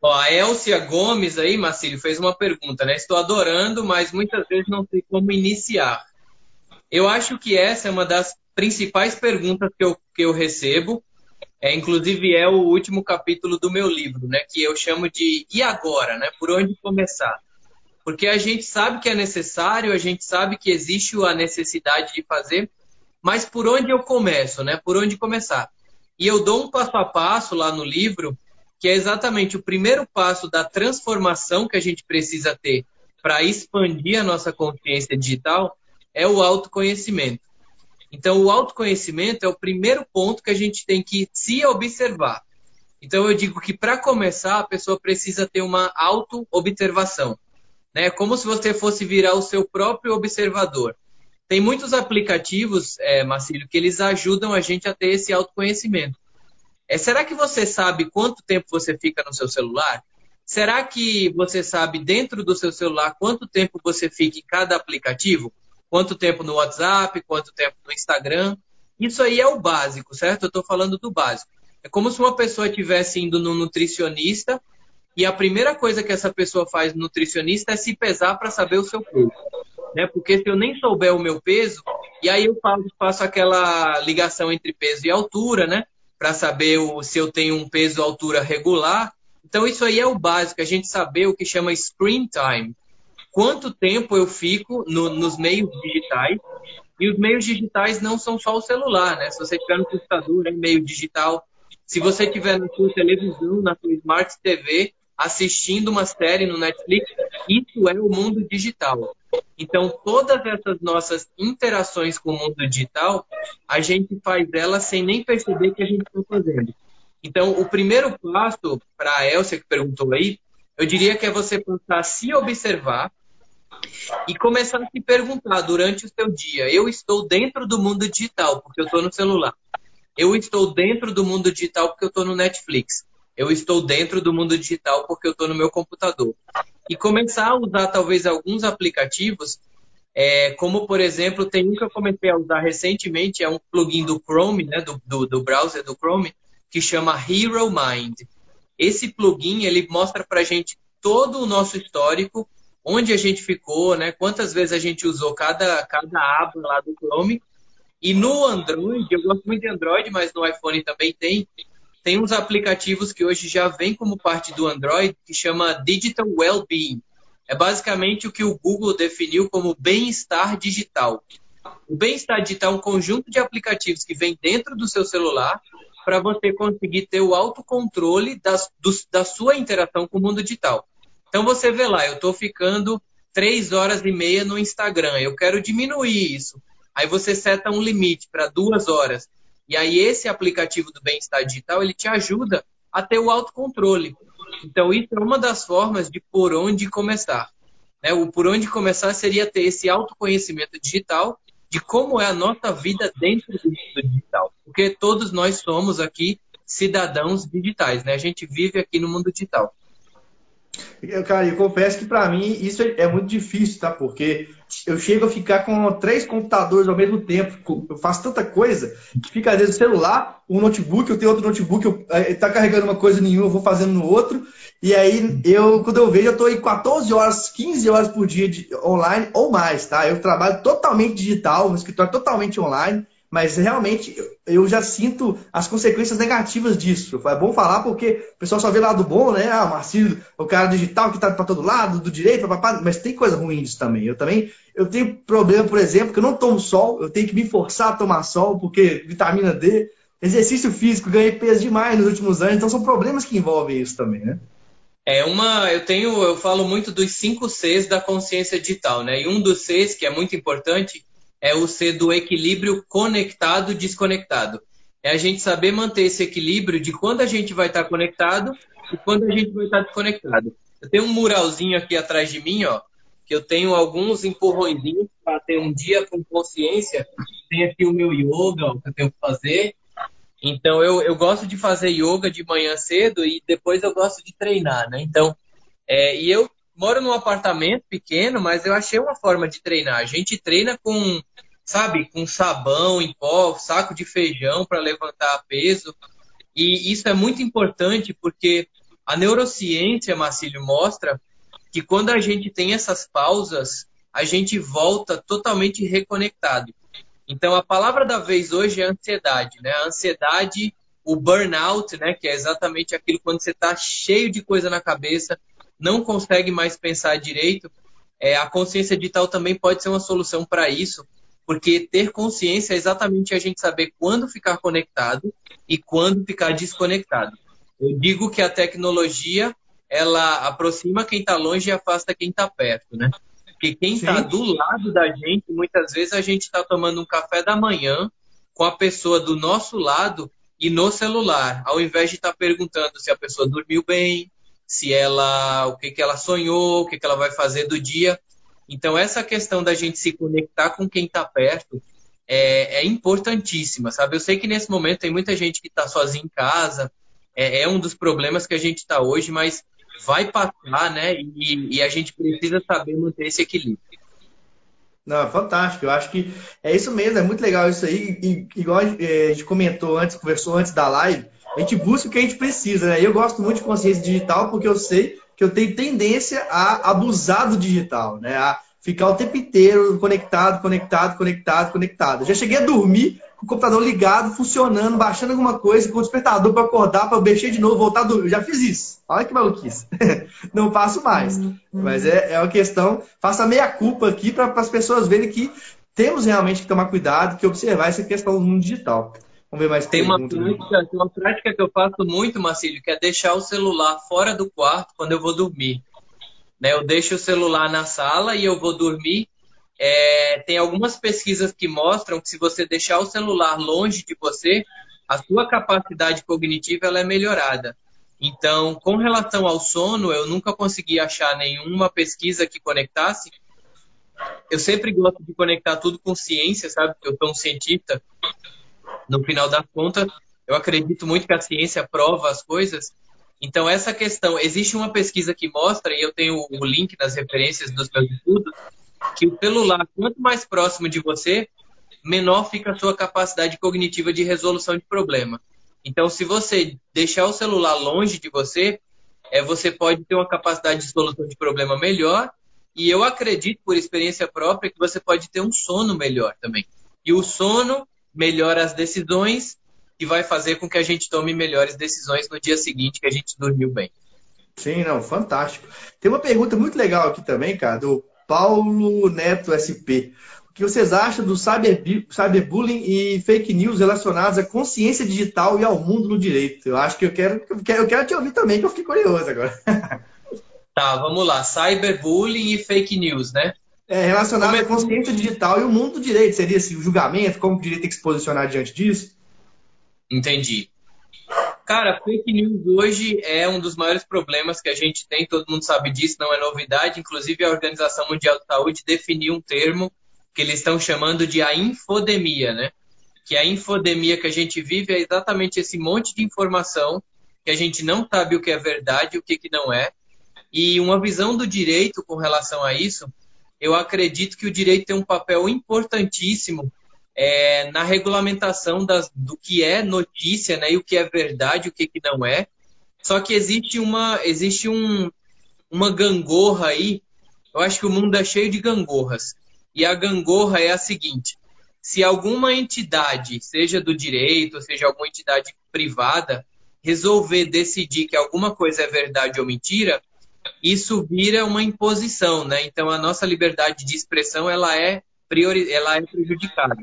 Ó, a Elcia Gomes aí, Marcílio, fez uma pergunta, né? Estou adorando, mas muitas vezes não sei como iniciar. Eu acho que essa é uma das principais perguntas que eu, que eu recebo. É, inclusive é o último capítulo do meu livro, né? Que eu chamo de E agora, né? Por onde começar? Porque a gente sabe que é necessário, a gente sabe que existe a necessidade de fazer, mas por onde eu começo, né? Por onde começar? E eu dou um passo a passo lá no livro, que é exatamente o primeiro passo da transformação que a gente precisa ter para expandir a nossa consciência digital, é o autoconhecimento. Então, o autoconhecimento é o primeiro ponto que a gente tem que se observar. Então, eu digo que para começar, a pessoa precisa ter uma auto-observação né? Como se você fosse virar o seu próprio observador. Tem muitos aplicativos, é, Marcílio, que eles ajudam a gente a ter esse autoconhecimento. É, será que você sabe quanto tempo você fica no seu celular? Será que você sabe dentro do seu celular quanto tempo você fica em cada aplicativo? Quanto tempo no WhatsApp, quanto tempo no Instagram? Isso aí é o básico, certo? Eu estou falando do básico. É como se uma pessoa estivesse indo no nutricionista e a primeira coisa que essa pessoa faz nutricionista é se pesar para saber o seu peso. Né? Porque se eu nem souber o meu peso, e aí eu faço aquela ligação entre peso e altura, né? Para saber o, se eu tenho um peso altura regular. Então, isso aí é o básico, a gente saber o que chama screen time. Quanto tempo eu fico no, nos meios digitais. E os meios digitais não são só o celular, né? Se você estiver no computador, é meio digital. Se você estiver na sua televisão, na sua Smart TV, assistindo uma série no Netflix, isso é o mundo digital. Então, todas essas nossas interações com o mundo digital, a gente faz elas sem nem perceber que a gente está fazendo. Então, o primeiro passo para a Elcia que perguntou aí, eu diria que é você passar a se observar e começar a se perguntar durante o seu dia: eu estou dentro do mundo digital porque eu estou no celular. Eu estou dentro do mundo digital porque eu estou no Netflix eu estou dentro do mundo digital porque eu estou no meu computador. E começar a usar talvez alguns aplicativos, é, como por exemplo, tem um que eu comecei a usar recentemente, é um plugin do Chrome, né, do, do, do browser do Chrome, que chama Hero Mind. Esse plugin ele mostra para gente todo o nosso histórico, onde a gente ficou, né, quantas vezes a gente usou cada, cada aba lá do Chrome. E no Android, eu gosto muito de Android, mas no iPhone também tem, tem uns aplicativos que hoje já vem como parte do Android que chama Digital Wellbeing. É basicamente o que o Google definiu como bem-estar digital. O bem-estar digital é um conjunto de aplicativos que vem dentro do seu celular para você conseguir ter o autocontrole das, do, da sua interação com o mundo digital. Então você vê lá, eu estou ficando três horas e meia no Instagram, eu quero diminuir isso. Aí você seta um limite para duas horas. E aí esse aplicativo do bem-estar digital, ele te ajuda a ter o autocontrole. Então isso é uma das formas de por onde começar. Né? O por onde começar seria ter esse autoconhecimento digital de como é a nossa vida dentro do mundo digital. Porque todos nós somos aqui cidadãos digitais, né? A gente vive aqui no mundo digital. Cara, eu confesso que para mim isso é muito difícil, tá? Porque eu chego a ficar com três computadores ao mesmo tempo. Eu faço tanta coisa que fica às vezes o celular, um notebook, eu tenho outro notebook, eu, é, tá carregando uma coisa nenhuma, eu vou fazendo no outro. E aí eu, quando eu vejo, eu tô em 14 horas, 15 horas por dia de, online ou mais, tá? Eu trabalho totalmente digital, um escritório totalmente online mas realmente eu já sinto as consequências negativas disso. É bom falar porque o pessoal só vê lado bom, né? Ah, Marcílio, o cara digital que tá para todo lado, do direito, papapá, mas tem coisa ruim disso também. Eu também eu tenho problema, por exemplo, que eu não tomo sol, eu tenho que me forçar a tomar sol, porque vitamina D, exercício físico, ganhei peso demais nos últimos anos, então são problemas que envolvem isso também, né? É uma, eu tenho, eu falo muito dos cinco Cs da consciência digital, né? E um dos Cs que é muito importante é o ser do equilíbrio conectado-desconectado. É a gente saber manter esse equilíbrio de quando a gente vai estar conectado e quando a gente vai estar desconectado. Eu tenho um muralzinho aqui atrás de mim, ó, que eu tenho alguns empurrõezinhos para ter um dia com consciência. Tem aqui o meu yoga, o que eu tenho que fazer. Então eu, eu gosto de fazer yoga de manhã cedo e depois eu gosto de treinar, né? Então, é, e eu moro num apartamento pequeno, mas eu achei uma forma de treinar. A gente treina com, sabe, com sabão em pó, saco de feijão para levantar peso. E isso é muito importante porque a neurociência, Marcílio, mostra que quando a gente tem essas pausas, a gente volta totalmente reconectado. Então, a palavra da vez hoje é ansiedade, né? A ansiedade, o burnout, né? Que é exatamente aquilo quando você está cheio de coisa na cabeça, não consegue mais pensar direito. É, a consciência digital também pode ser uma solução para isso, porque ter consciência é exatamente a gente saber quando ficar conectado e quando ficar desconectado. Eu digo que a tecnologia ela aproxima quem está longe e afasta quem está perto, né? Porque quem está do lado da gente, muitas vezes a gente está tomando um café da manhã com a pessoa do nosso lado e no celular, ao invés de estar tá perguntando se a pessoa dormiu bem, se ela, o que, que ela sonhou, o que, que ela vai fazer do dia. Então, essa questão da gente se conectar com quem está perto é, é, importantíssima, sabe? Eu sei que nesse momento tem muita gente que está sozinha em casa, é, é, um dos problemas que a gente está hoje, mas vai passar, né? E, e, a gente precisa saber manter esse equilíbrio. Não, fantástico. Eu acho que é isso mesmo, é muito legal isso aí. E, igual a gente comentou antes, conversou antes da live, a gente busca o que a gente precisa, né? Eu gosto muito de consciência digital porque eu sei que eu tenho tendência a abusar do digital, né? A ficar o tempo inteiro conectado, conectado, conectado, conectado. Eu já cheguei a dormir o computador ligado, funcionando, baixando alguma coisa, com o despertador para acordar, para mexer de novo, voltar a dormir. Eu já fiz isso. Olha que maluquice. (laughs) Não faço mais. Mas é, é uma questão. Faça meia culpa aqui para as pessoas verem que temos realmente que tomar cuidado, que observar essa questão do mundo digital. Vamos ver mais tem uma, prática, tem uma prática que eu faço muito, Marcílio, que é deixar o celular fora do quarto quando eu vou dormir. Né, eu deixo o celular na sala e eu vou dormir. É, tem algumas pesquisas que mostram que se você deixar o celular longe de você, a sua capacidade cognitiva ela é melhorada. Então, com relação ao sono, eu nunca consegui achar nenhuma pesquisa que conectasse. Eu sempre gosto de conectar tudo com ciência, sabe? Porque eu sou um cientista no final das contas, eu acredito muito que a ciência prova as coisas. Então, essa questão, existe uma pesquisa que mostra, e eu tenho o link nas referências dos meus estudos, que o celular, quanto mais próximo de você, menor fica a sua capacidade cognitiva de resolução de problema. Então, se você deixar o celular longe de você, é, você pode ter uma capacidade de solução de problema melhor. E eu acredito, por experiência própria, que você pode ter um sono melhor também. E o sono melhora as decisões e vai fazer com que a gente tome melhores decisões no dia seguinte que a gente dormiu bem. Sim, não, fantástico. Tem uma pergunta muito legal aqui também, cara, do Paulo Neto SP. O que vocês acham do cyber, cyberbullying e fake news relacionados à consciência digital e ao mundo no direito? Eu acho que eu quero, eu quero, eu quero te ouvir também, que eu fiquei curioso agora. (laughs) Tá, vamos lá. Cyberbullying e fake news, né? é, relacionado à consciência digital e o mundo do direito. Seria assim, o julgamento, como o direito tem que se posicionar diante disso? Entendi. Cara, fake news hoje é um dos maiores problemas que a gente tem, todo mundo sabe disso, não é novidade. Inclusive, a Organização Mundial de Saúde definiu um termo que eles estão chamando de a infodemia, né? Que a infodemia que a gente vive é exatamente esse monte de informação que a gente não sabe o que é verdade e o que, que não é. E uma visão do direito com relação a isso eu acredito que o direito tem um papel importantíssimo é, na regulamentação das, do que é notícia né, e o que é verdade o que, que não é. Só que existe uma, existe um, uma gangorra aí. Eu acho que o mundo é cheio de gangorras. E a gangorra é a seguinte: se alguma entidade, seja do direito, seja alguma entidade privada, resolver decidir que alguma coisa é verdade ou mentira, isso vira uma imposição, né? Então a nossa liberdade de expressão ela é priori... ela é prejudicada.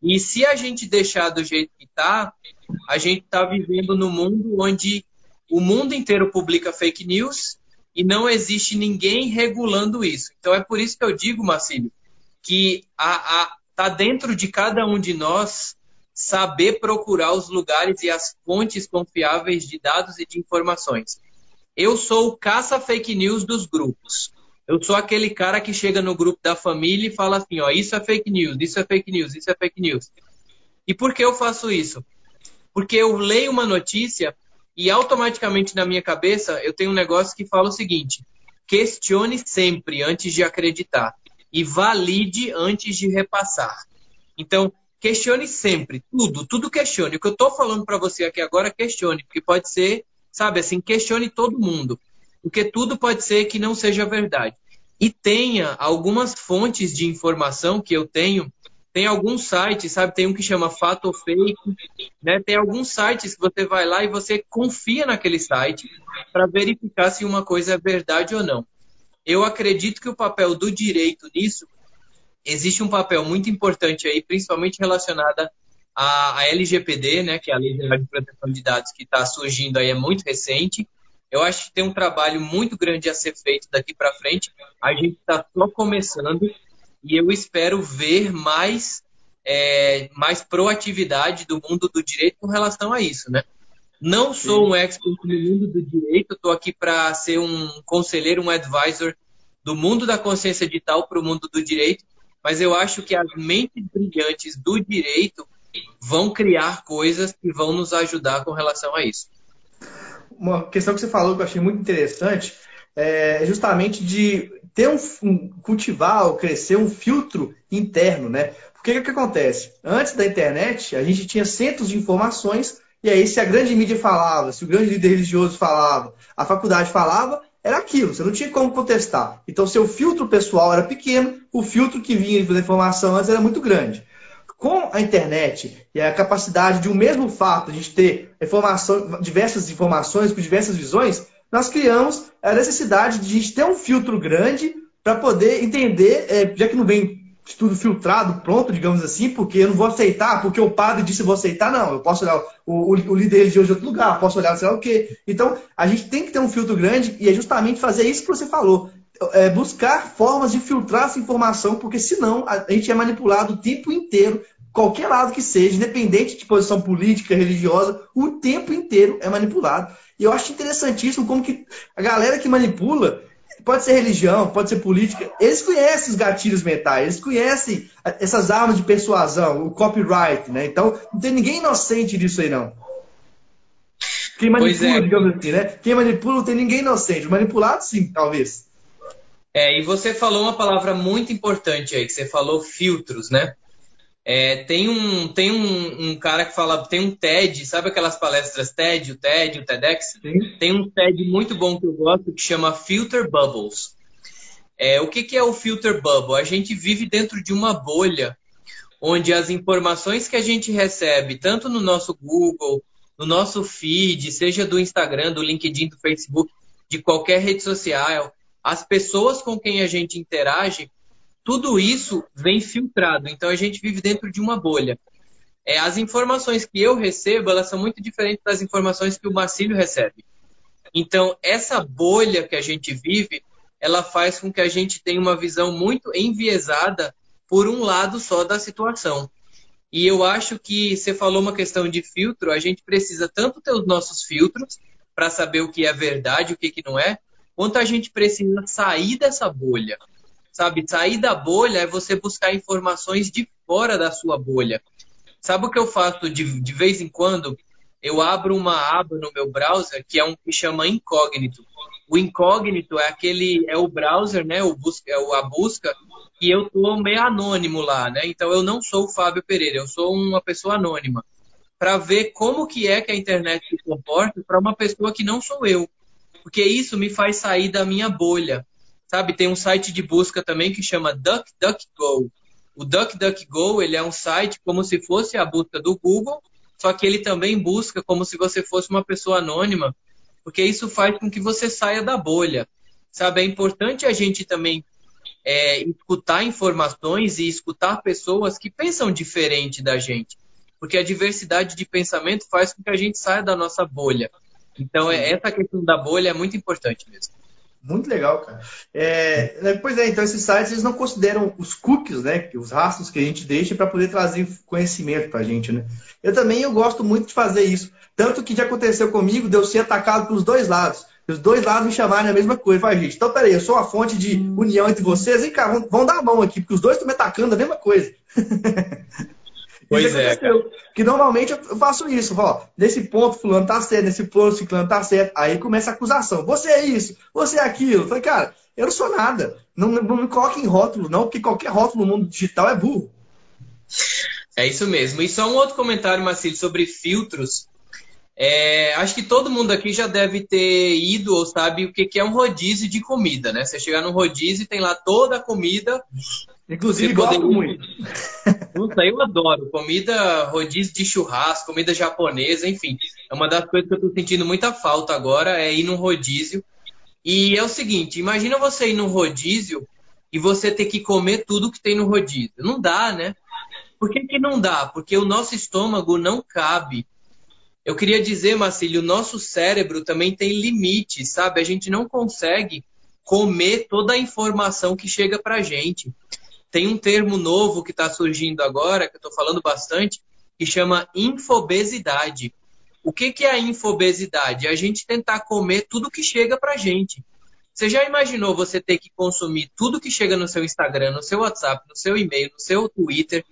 E se a gente deixar do jeito que está, a gente está vivendo no mundo onde o mundo inteiro publica fake news e não existe ninguém regulando isso. Então é por isso que eu digo, Marcílio, que a, a, está dentro de cada um de nós saber procurar os lugares e as fontes confiáveis de dados e de informações. Eu sou o caça fake news dos grupos. Eu sou aquele cara que chega no grupo da família e fala assim, ó, isso é fake news, isso é fake news, isso é fake news. E por que eu faço isso? Porque eu leio uma notícia e automaticamente na minha cabeça eu tenho um negócio que fala o seguinte: questione sempre antes de acreditar e valide antes de repassar. Então, questione sempre, tudo, tudo questione. O que eu estou falando para você aqui agora, questione, porque pode ser, sabe assim, questione todo mundo, porque tudo pode ser que não seja verdade. E tenha algumas fontes de informação que eu tenho tem alguns sites, sabe? Tem um que chama Fato ou Fake, né? Tem alguns sites que você vai lá e você confia naquele site para verificar se uma coisa é verdade ou não. Eu acredito que o papel do direito nisso existe um papel muito importante aí, principalmente relacionada à, LGPD, né? Que é a Lei de Proteção de Dados que está surgindo aí é muito recente. Eu acho que tem um trabalho muito grande a ser feito daqui para frente. A gente está só começando e eu espero ver mais, é, mais proatividade do mundo do direito com relação a isso, né? Não sou um expert no mundo do direito, estou aqui para ser um conselheiro, um advisor do mundo da consciência digital para o mundo do direito, mas eu acho que as mentes brilhantes do direito vão criar coisas que vão nos ajudar com relação a isso. Uma questão que você falou que eu achei muito interessante é justamente de ter um, um cultivar ou crescer um filtro interno, né? Porque o que, que acontece? Antes da internet, a gente tinha centros de informações, e aí, se a grande mídia falava, se o grande líder religioso falava, a faculdade falava, era aquilo, você não tinha como contestar. Então, seu filtro pessoal era pequeno, o filtro que vinha da informação antes era muito grande. Com a internet e a capacidade de um mesmo fato, gente ter informação, diversas informações com diversas visões, nós criamos a necessidade de a gente ter um filtro grande para poder entender, é, já que não vem tudo filtrado, pronto, digamos assim, porque eu não vou aceitar, porque o padre disse vou aceitar, não. Eu posso olhar o, o, o líder de outro lugar, posso olhar sei lá o quê. Então, a gente tem que ter um filtro grande e é justamente fazer isso que você falou. É buscar formas de filtrar essa informação, porque senão a gente é manipulado o tempo inteiro qualquer lado que seja, independente de posição política, religiosa, o tempo inteiro é manipulado. E eu acho interessantíssimo como que a galera que manipula, pode ser religião, pode ser política, eles conhecem os gatilhos mentais, eles conhecem essas armas de persuasão, o copyright, né? Então, não tem ninguém inocente disso aí, não. Quem manipula, é. digamos assim, né? Quem manipula não tem ninguém inocente. Manipulado, sim, talvez. É, e você falou uma palavra muito importante aí, que você falou filtros, né? É, tem um, tem um, um, cara que fala, tem um TED, sabe aquelas palestras TED, o TED, o TEDx? Sim. Tem um TED muito bom que eu gosto que chama Filter Bubbles. É, o que, que é o filter bubble? A gente vive dentro de uma bolha onde as informações que a gente recebe, tanto no nosso Google, no nosso feed, seja do Instagram, do LinkedIn, do Facebook, de qualquer rede social, as pessoas com quem a gente interage, tudo isso vem filtrado. Então a gente vive dentro de uma bolha. É, as informações que eu recebo, elas são muito diferentes das informações que o Marcílio recebe. Então, essa bolha que a gente vive, ela faz com que a gente tenha uma visão muito enviesada por um lado só da situação. E eu acho que você falou uma questão de filtro, a gente precisa tanto ter os nossos filtros para saber o que é verdade, o que, que não é, quanto a gente precisa sair dessa bolha sabe? Sair da bolha é você buscar informações de fora da sua bolha. Sabe o que eu faço de, de vez em quando? Eu abro uma aba no meu browser que é um que chama incógnito. O incógnito é aquele é o browser, né? O busca, é a busca e eu tô meio anônimo lá, né? Então eu não sou o Fábio Pereira, eu sou uma pessoa anônima para ver como que é que a internet se comporta para uma pessoa que não sou eu, porque isso me faz sair da minha bolha. Sabe, tem um site de busca também que chama DuckDuckGo. O DuckDuckGo, ele é um site como se fosse a busca do Google, só que ele também busca como se você fosse uma pessoa anônima, porque isso faz com que você saia da bolha. Sabe, é importante a gente também é, escutar informações e escutar pessoas que pensam diferente da gente, porque a diversidade de pensamento faz com que a gente saia da nossa bolha. Então, é, essa questão da bolha é muito importante mesmo. Muito legal, cara. É, né, pois é, então esses sites eles não consideram os cookies, né, os rastros que a gente deixa para poder trazer conhecimento para a gente, né? Eu também eu gosto muito de fazer isso, tanto que já aconteceu comigo de eu ser atacado pelos dois lados. Os dois lados me chamarem a mesma coisa. Fala, gente, então peraí, eu sou a fonte de união entre vocês, vem cá, vão, vão dar a mão aqui, porque os dois estão me atacando a mesma coisa. (laughs) Pois é. Que normalmente eu faço isso, ó. Nesse ponto, fulano tá certo, nesse ponto, fulano tá certo. Aí começa a acusação. Você é isso, você é aquilo. Eu falei, cara, eu não sou nada. Não, não me coloque em rótulo, não, porque qualquer rótulo no mundo digital é burro. É isso mesmo. E só um outro comentário, Marcelo, sobre filtros. É, acho que todo mundo aqui já deve ter ido ou sabe o que é um rodízio de comida, né? Você chegar num rodízio e tem lá toda a comida Inclusive, gosto muito. (laughs) Puta, eu adoro. Comida, rodízio de churrasco, comida japonesa, enfim. É uma das coisas que eu tô sentindo muita falta agora, é ir num rodízio. E é o seguinte, imagina você ir num rodízio e você ter que comer tudo que tem no rodízio. Não dá, né? Por que, que não dá? Porque o nosso estômago não cabe. Eu queria dizer, Marcílio, o nosso cérebro também tem limites, sabe? A gente não consegue comer toda a informação que chega pra gente. Tem um termo novo que está surgindo agora, que eu estou falando bastante, que chama infobesidade. O que, que é a infobesidade? É a gente tentar comer tudo que chega para gente. Você já imaginou você ter que consumir tudo que chega no seu Instagram, no seu WhatsApp, no seu e-mail, no seu Twitter?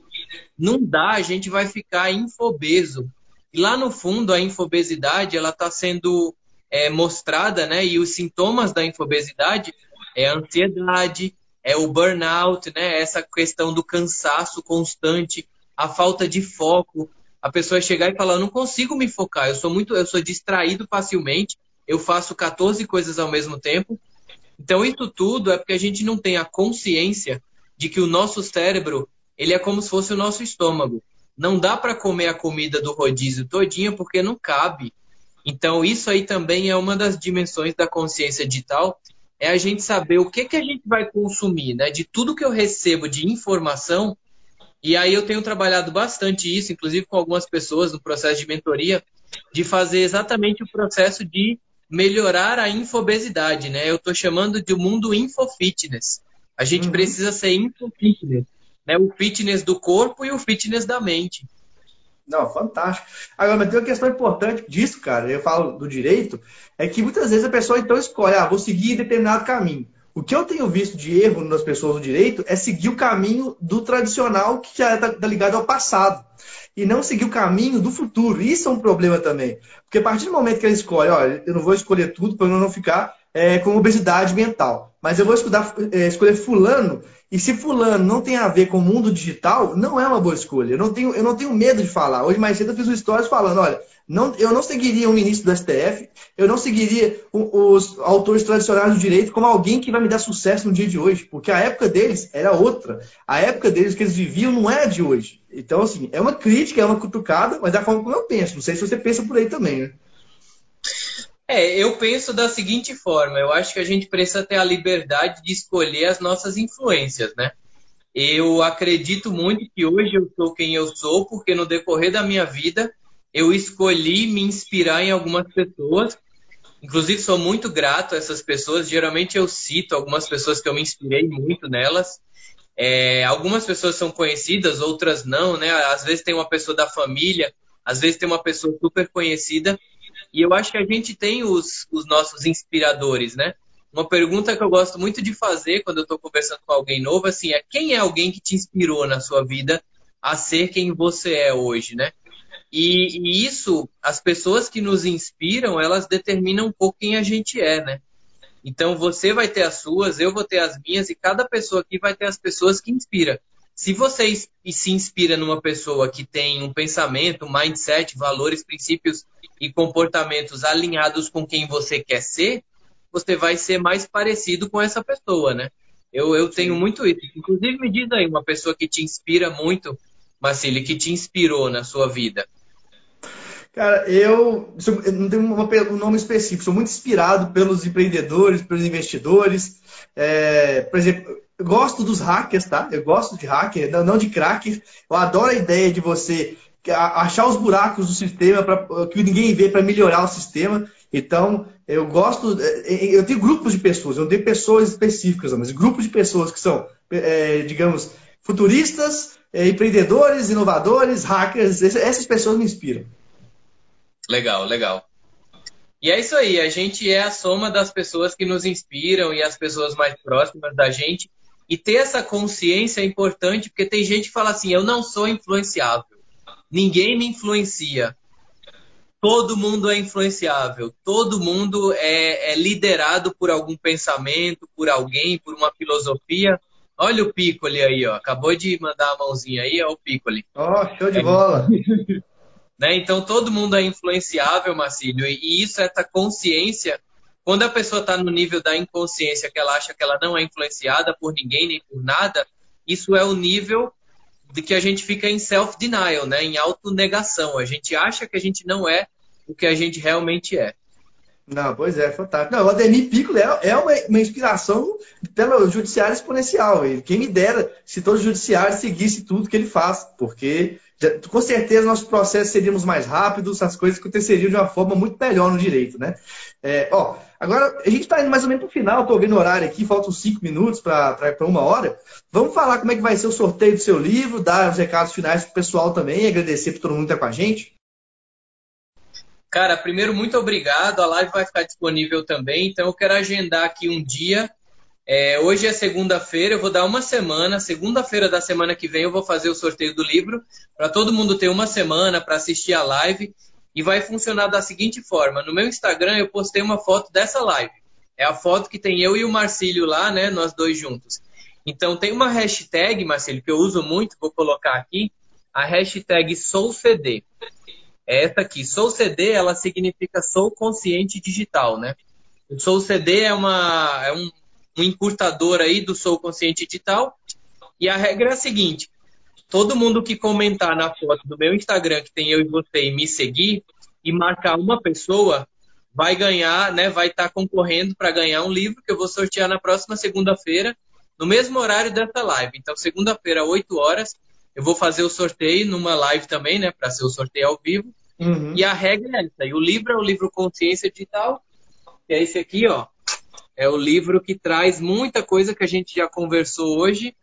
Não dá, a gente vai ficar infobeso. E lá no fundo, a infobesidade ela está sendo é, mostrada, né? E os sintomas da infobesidade é a ansiedade, é o burnout, né? Essa questão do cansaço constante, a falta de foco, a pessoa chegar e falar, eu não consigo me focar, eu sou muito, eu sou distraído facilmente, eu faço 14 coisas ao mesmo tempo. Então isso tudo é porque a gente não tem a consciência de que o nosso cérebro, ele é como se fosse o nosso estômago. Não dá para comer a comida do rodízio todinha porque não cabe. Então isso aí também é uma das dimensões da consciência digital é a gente saber o que, que a gente vai consumir, né? De tudo que eu recebo de informação. E aí eu tenho trabalhado bastante isso, inclusive com algumas pessoas no processo de mentoria, de fazer exatamente o processo de melhorar a infobesidade, né? Eu estou chamando de mundo infofitness. A gente uhum. precisa ser infofitness, né? O fitness do corpo e o fitness da mente. Não, fantástico. Agora, mas tem uma questão importante disso, cara. Eu falo do direito, é que muitas vezes a pessoa então escolhe, ah, vou seguir determinado caminho. O que eu tenho visto de erro nas pessoas do direito é seguir o caminho do tradicional que já está tá ligado ao passado. E não seguir o caminho do futuro. Isso é um problema também. Porque a partir do momento que ele escolhe, olha, eu não vou escolher tudo para não ficar é, com obesidade mental. Mas eu vou estudar, é, escolher fulano e se fulano não tem a ver com o mundo digital, não é uma boa escolha. Eu não tenho, eu não tenho medo de falar. Hoje mais cedo eu fiz um stories falando, olha, não, eu não seguiria um ministro do STF, eu não seguiria os autores tradicionais do direito como alguém que vai me dar sucesso no dia de hoje, porque a época deles era outra. A época deles que eles viviam não é a de hoje. Então, assim, é uma crítica, é uma cutucada, mas é a forma como eu penso. Não sei se você pensa por aí também, né? É, eu penso da seguinte forma: eu acho que a gente precisa ter a liberdade de escolher as nossas influências, né? Eu acredito muito que hoje eu sou quem eu sou, porque no decorrer da minha vida eu escolhi me inspirar em algumas pessoas. Inclusive, sou muito grato a essas pessoas. Geralmente eu cito algumas pessoas que eu me inspirei muito nelas. É, algumas pessoas são conhecidas, outras não, né? Às vezes tem uma pessoa da família, às vezes tem uma pessoa super conhecida e eu acho que a gente tem os, os nossos inspiradores, né? Uma pergunta que eu gosto muito de fazer quando eu estou conversando com alguém novo, assim, é quem é alguém que te inspirou na sua vida a ser quem você é hoje, né? E, e, isso, as pessoas que nos inspiram, elas determinam um pouco quem a gente é, né? Então você vai ter as suas, eu vou ter as minhas, e cada pessoa aqui vai ter as pessoas que inspira. Se você se inspira numa pessoa que tem um pensamento, um mindset, valores, princípios e comportamentos alinhados com quem você quer ser, você vai ser mais parecido com essa pessoa, né? Eu, eu tenho muito isso. Inclusive, me diz aí uma pessoa que te inspira muito, Marcílio, que te inspirou na sua vida. Cara, eu, eu não tenho uma, um nome específico, sou muito inspirado pelos empreendedores, pelos investidores. É, por exemplo, eu gosto dos hackers, tá? Eu gosto de hacker, não, não de crackers. Eu adoro a ideia de você achar os buracos do sistema pra, que ninguém vê para melhorar o sistema. Então, Eu gosto, eu tenho grupos de pessoas, eu não tenho pessoas específicas, mas grupos de pessoas que são, é, digamos, futuristas, é, empreendedores, inovadores, hackers, essas pessoas me inspiram. Legal, legal. E é isso aí, a gente é a soma das pessoas que nos inspiram e as pessoas mais próximas da gente. E ter essa consciência é importante, porque tem gente que fala assim: eu não sou influenciável, ninguém me influencia. Todo mundo é influenciável, todo mundo é, é liderado por algum pensamento, por alguém, por uma filosofia. Olha o Piccoli aí, ó. Acabou de mandar a mãozinha aí, ó, o Piccoli. Ó, oh, show de bola. (laughs) Né? Então todo mundo é influenciável, Marcílio, e isso, essa consciência, quando a pessoa está no nível da inconsciência, que ela acha que ela não é influenciada por ninguém nem por nada, isso é o nível de que a gente fica em self-denial, né? em autonegação. A gente acha que a gente não é o que a gente realmente é. Não, pois é, fantástico. Não, o Ademir Piccolo é, é uma, uma, inspiração pelo judiciário exponencial. Quem me dera se todo judiciário seguisse tudo que ele faz, porque com certeza nossos processos seriam mais rápidos, as coisas aconteceriam de uma forma muito melhor no direito, né? É, ó, agora a gente está indo mais ou menos para o final, estou vendo o horário aqui, faltam cinco minutos para uma hora. Vamos falar como é que vai ser o sorteio do seu livro, dar os recados finais para o pessoal também, agradecer por todo mundo que está com a gente. Cara, primeiro, muito obrigado. A live vai ficar disponível também, então eu quero agendar aqui um dia é, hoje é segunda-feira, eu vou dar uma semana. Segunda-feira da semana que vem eu vou fazer o sorteio do livro para todo mundo ter uma semana para assistir a live e vai funcionar da seguinte forma: no meu Instagram eu postei uma foto dessa live. É a foto que tem eu e o Marcílio lá, né? Nós dois juntos. Então tem uma hashtag, Marcílio, que eu uso muito, vou colocar aqui, a hashtag SouCD. É essa aqui, SouCD, ela significa Sou Consciente Digital, né? SouCD é, uma, é um um encurtador aí do Sou Consciente Digital. E a regra é a seguinte: todo mundo que comentar na foto do meu Instagram, que tem eu e você, e me seguir, e marcar uma pessoa, vai ganhar, né? Vai estar tá concorrendo para ganhar um livro que eu vou sortear na próxima segunda-feira, no mesmo horário dessa live. Então, segunda-feira, 8 horas, eu vou fazer o sorteio numa live também, né? Para ser o sorteio ao vivo. Uhum. E a regra é essa. E o livro é o livro Consciência Digital, que é esse aqui, ó. É o livro que traz muita coisa que a gente já conversou hoje.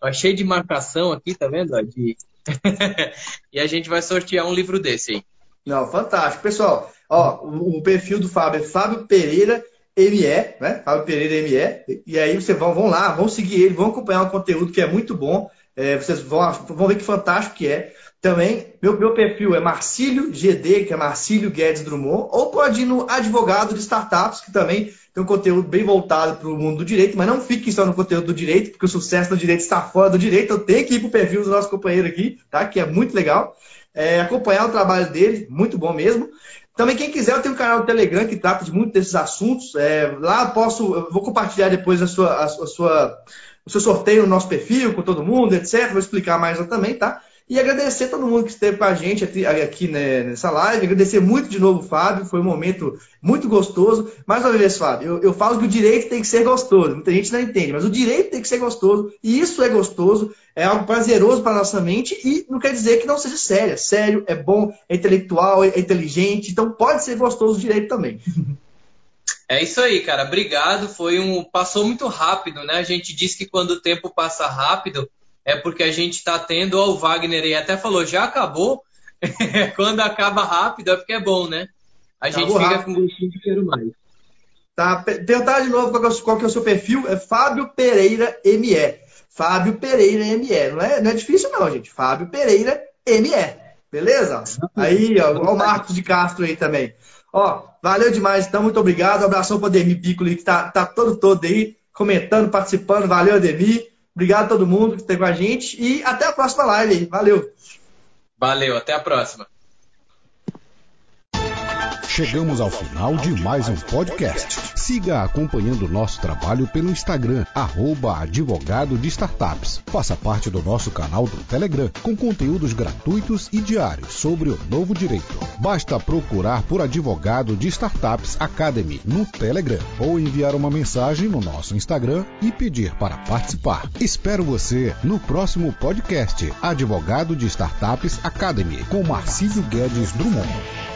Tá cheio de marcação aqui, tá vendo? De... (laughs) e a gente vai sortear um livro desse aí. Não, fantástico. Pessoal, ó, o, o perfil do Fábio é Fábio Pereira ME, né? Fábio Pereira ME. E aí vocês vão, vão lá, vão seguir ele, vão acompanhar o conteúdo que é muito bom. É, vocês vão, vão ver que fantástico que é. Também, meu, meu perfil é Marcílio GD, que é Marcílio Guedes Drummond, ou pode ir no Advogado de Startups, que também tem um conteúdo bem voltado para o mundo do direito, mas não fique só no conteúdo do direito, porque o sucesso do direito está fora do direito. Eu tenho que ir para o perfil do nosso companheiro aqui, tá? que é muito legal. É, acompanhar o trabalho dele, muito bom mesmo. Também, quem quiser, eu tenho um canal do Telegram que trata de muitos desses assuntos. É, lá posso, vou compartilhar depois a sua, a sua, o seu sorteio no nosso perfil com todo mundo, etc. Vou explicar mais lá também, tá? E agradecer todo mundo que esteve com a gente aqui, né, nessa live. Agradecer muito de novo, Fábio. Foi um momento muito gostoso. Mais uma vez, Fábio, eu, eu, falo que o direito tem que ser gostoso. Muita gente não entende, mas o direito tem que ser gostoso. E isso é gostoso, é algo prazeroso para a nossa mente. E não quer dizer que não seja sério. É sério, é bom, é intelectual, é inteligente. Então pode ser gostoso o direito também. (laughs) É isso aí, cara. Obrigado. Foi um. Passou muito rápido, né? A gente diz que quando o tempo passa rápido é porque a gente está tendo, ó, o Wagner aí até falou, já acabou. (laughs) Quando acaba rápido é porque é bom, né? A gente fica rápido. com gostinho de quero mais. Tá, tentar de novo qual, é qual que é o seu perfil, é Fábio Pereira ME. Fábio Pereira ME. Não é, não é difícil não, gente. Fábio Pereira ME. Beleza? Aí, ó, ó o Marcos de Castro aí também. Ó, valeu demais, então, muito obrigado. Um abração para o Ademir Piccoli, que tá, tá todo todo aí, comentando, participando. Valeu, Ademir. Obrigado a todo mundo que esteve com a gente e até a próxima live. Valeu. Valeu, até a próxima. Chegamos ao final de mais um podcast. Siga acompanhando nosso trabalho pelo Instagram, arroba advogado de startups. Faça parte do nosso canal do Telegram, com conteúdos gratuitos e diários sobre o novo direito. Basta procurar por Advogado de Startups Academy no Telegram ou enviar uma mensagem no nosso Instagram e pedir para participar. Espero você no próximo podcast Advogado de Startups Academy com Marcílio Guedes Drummond.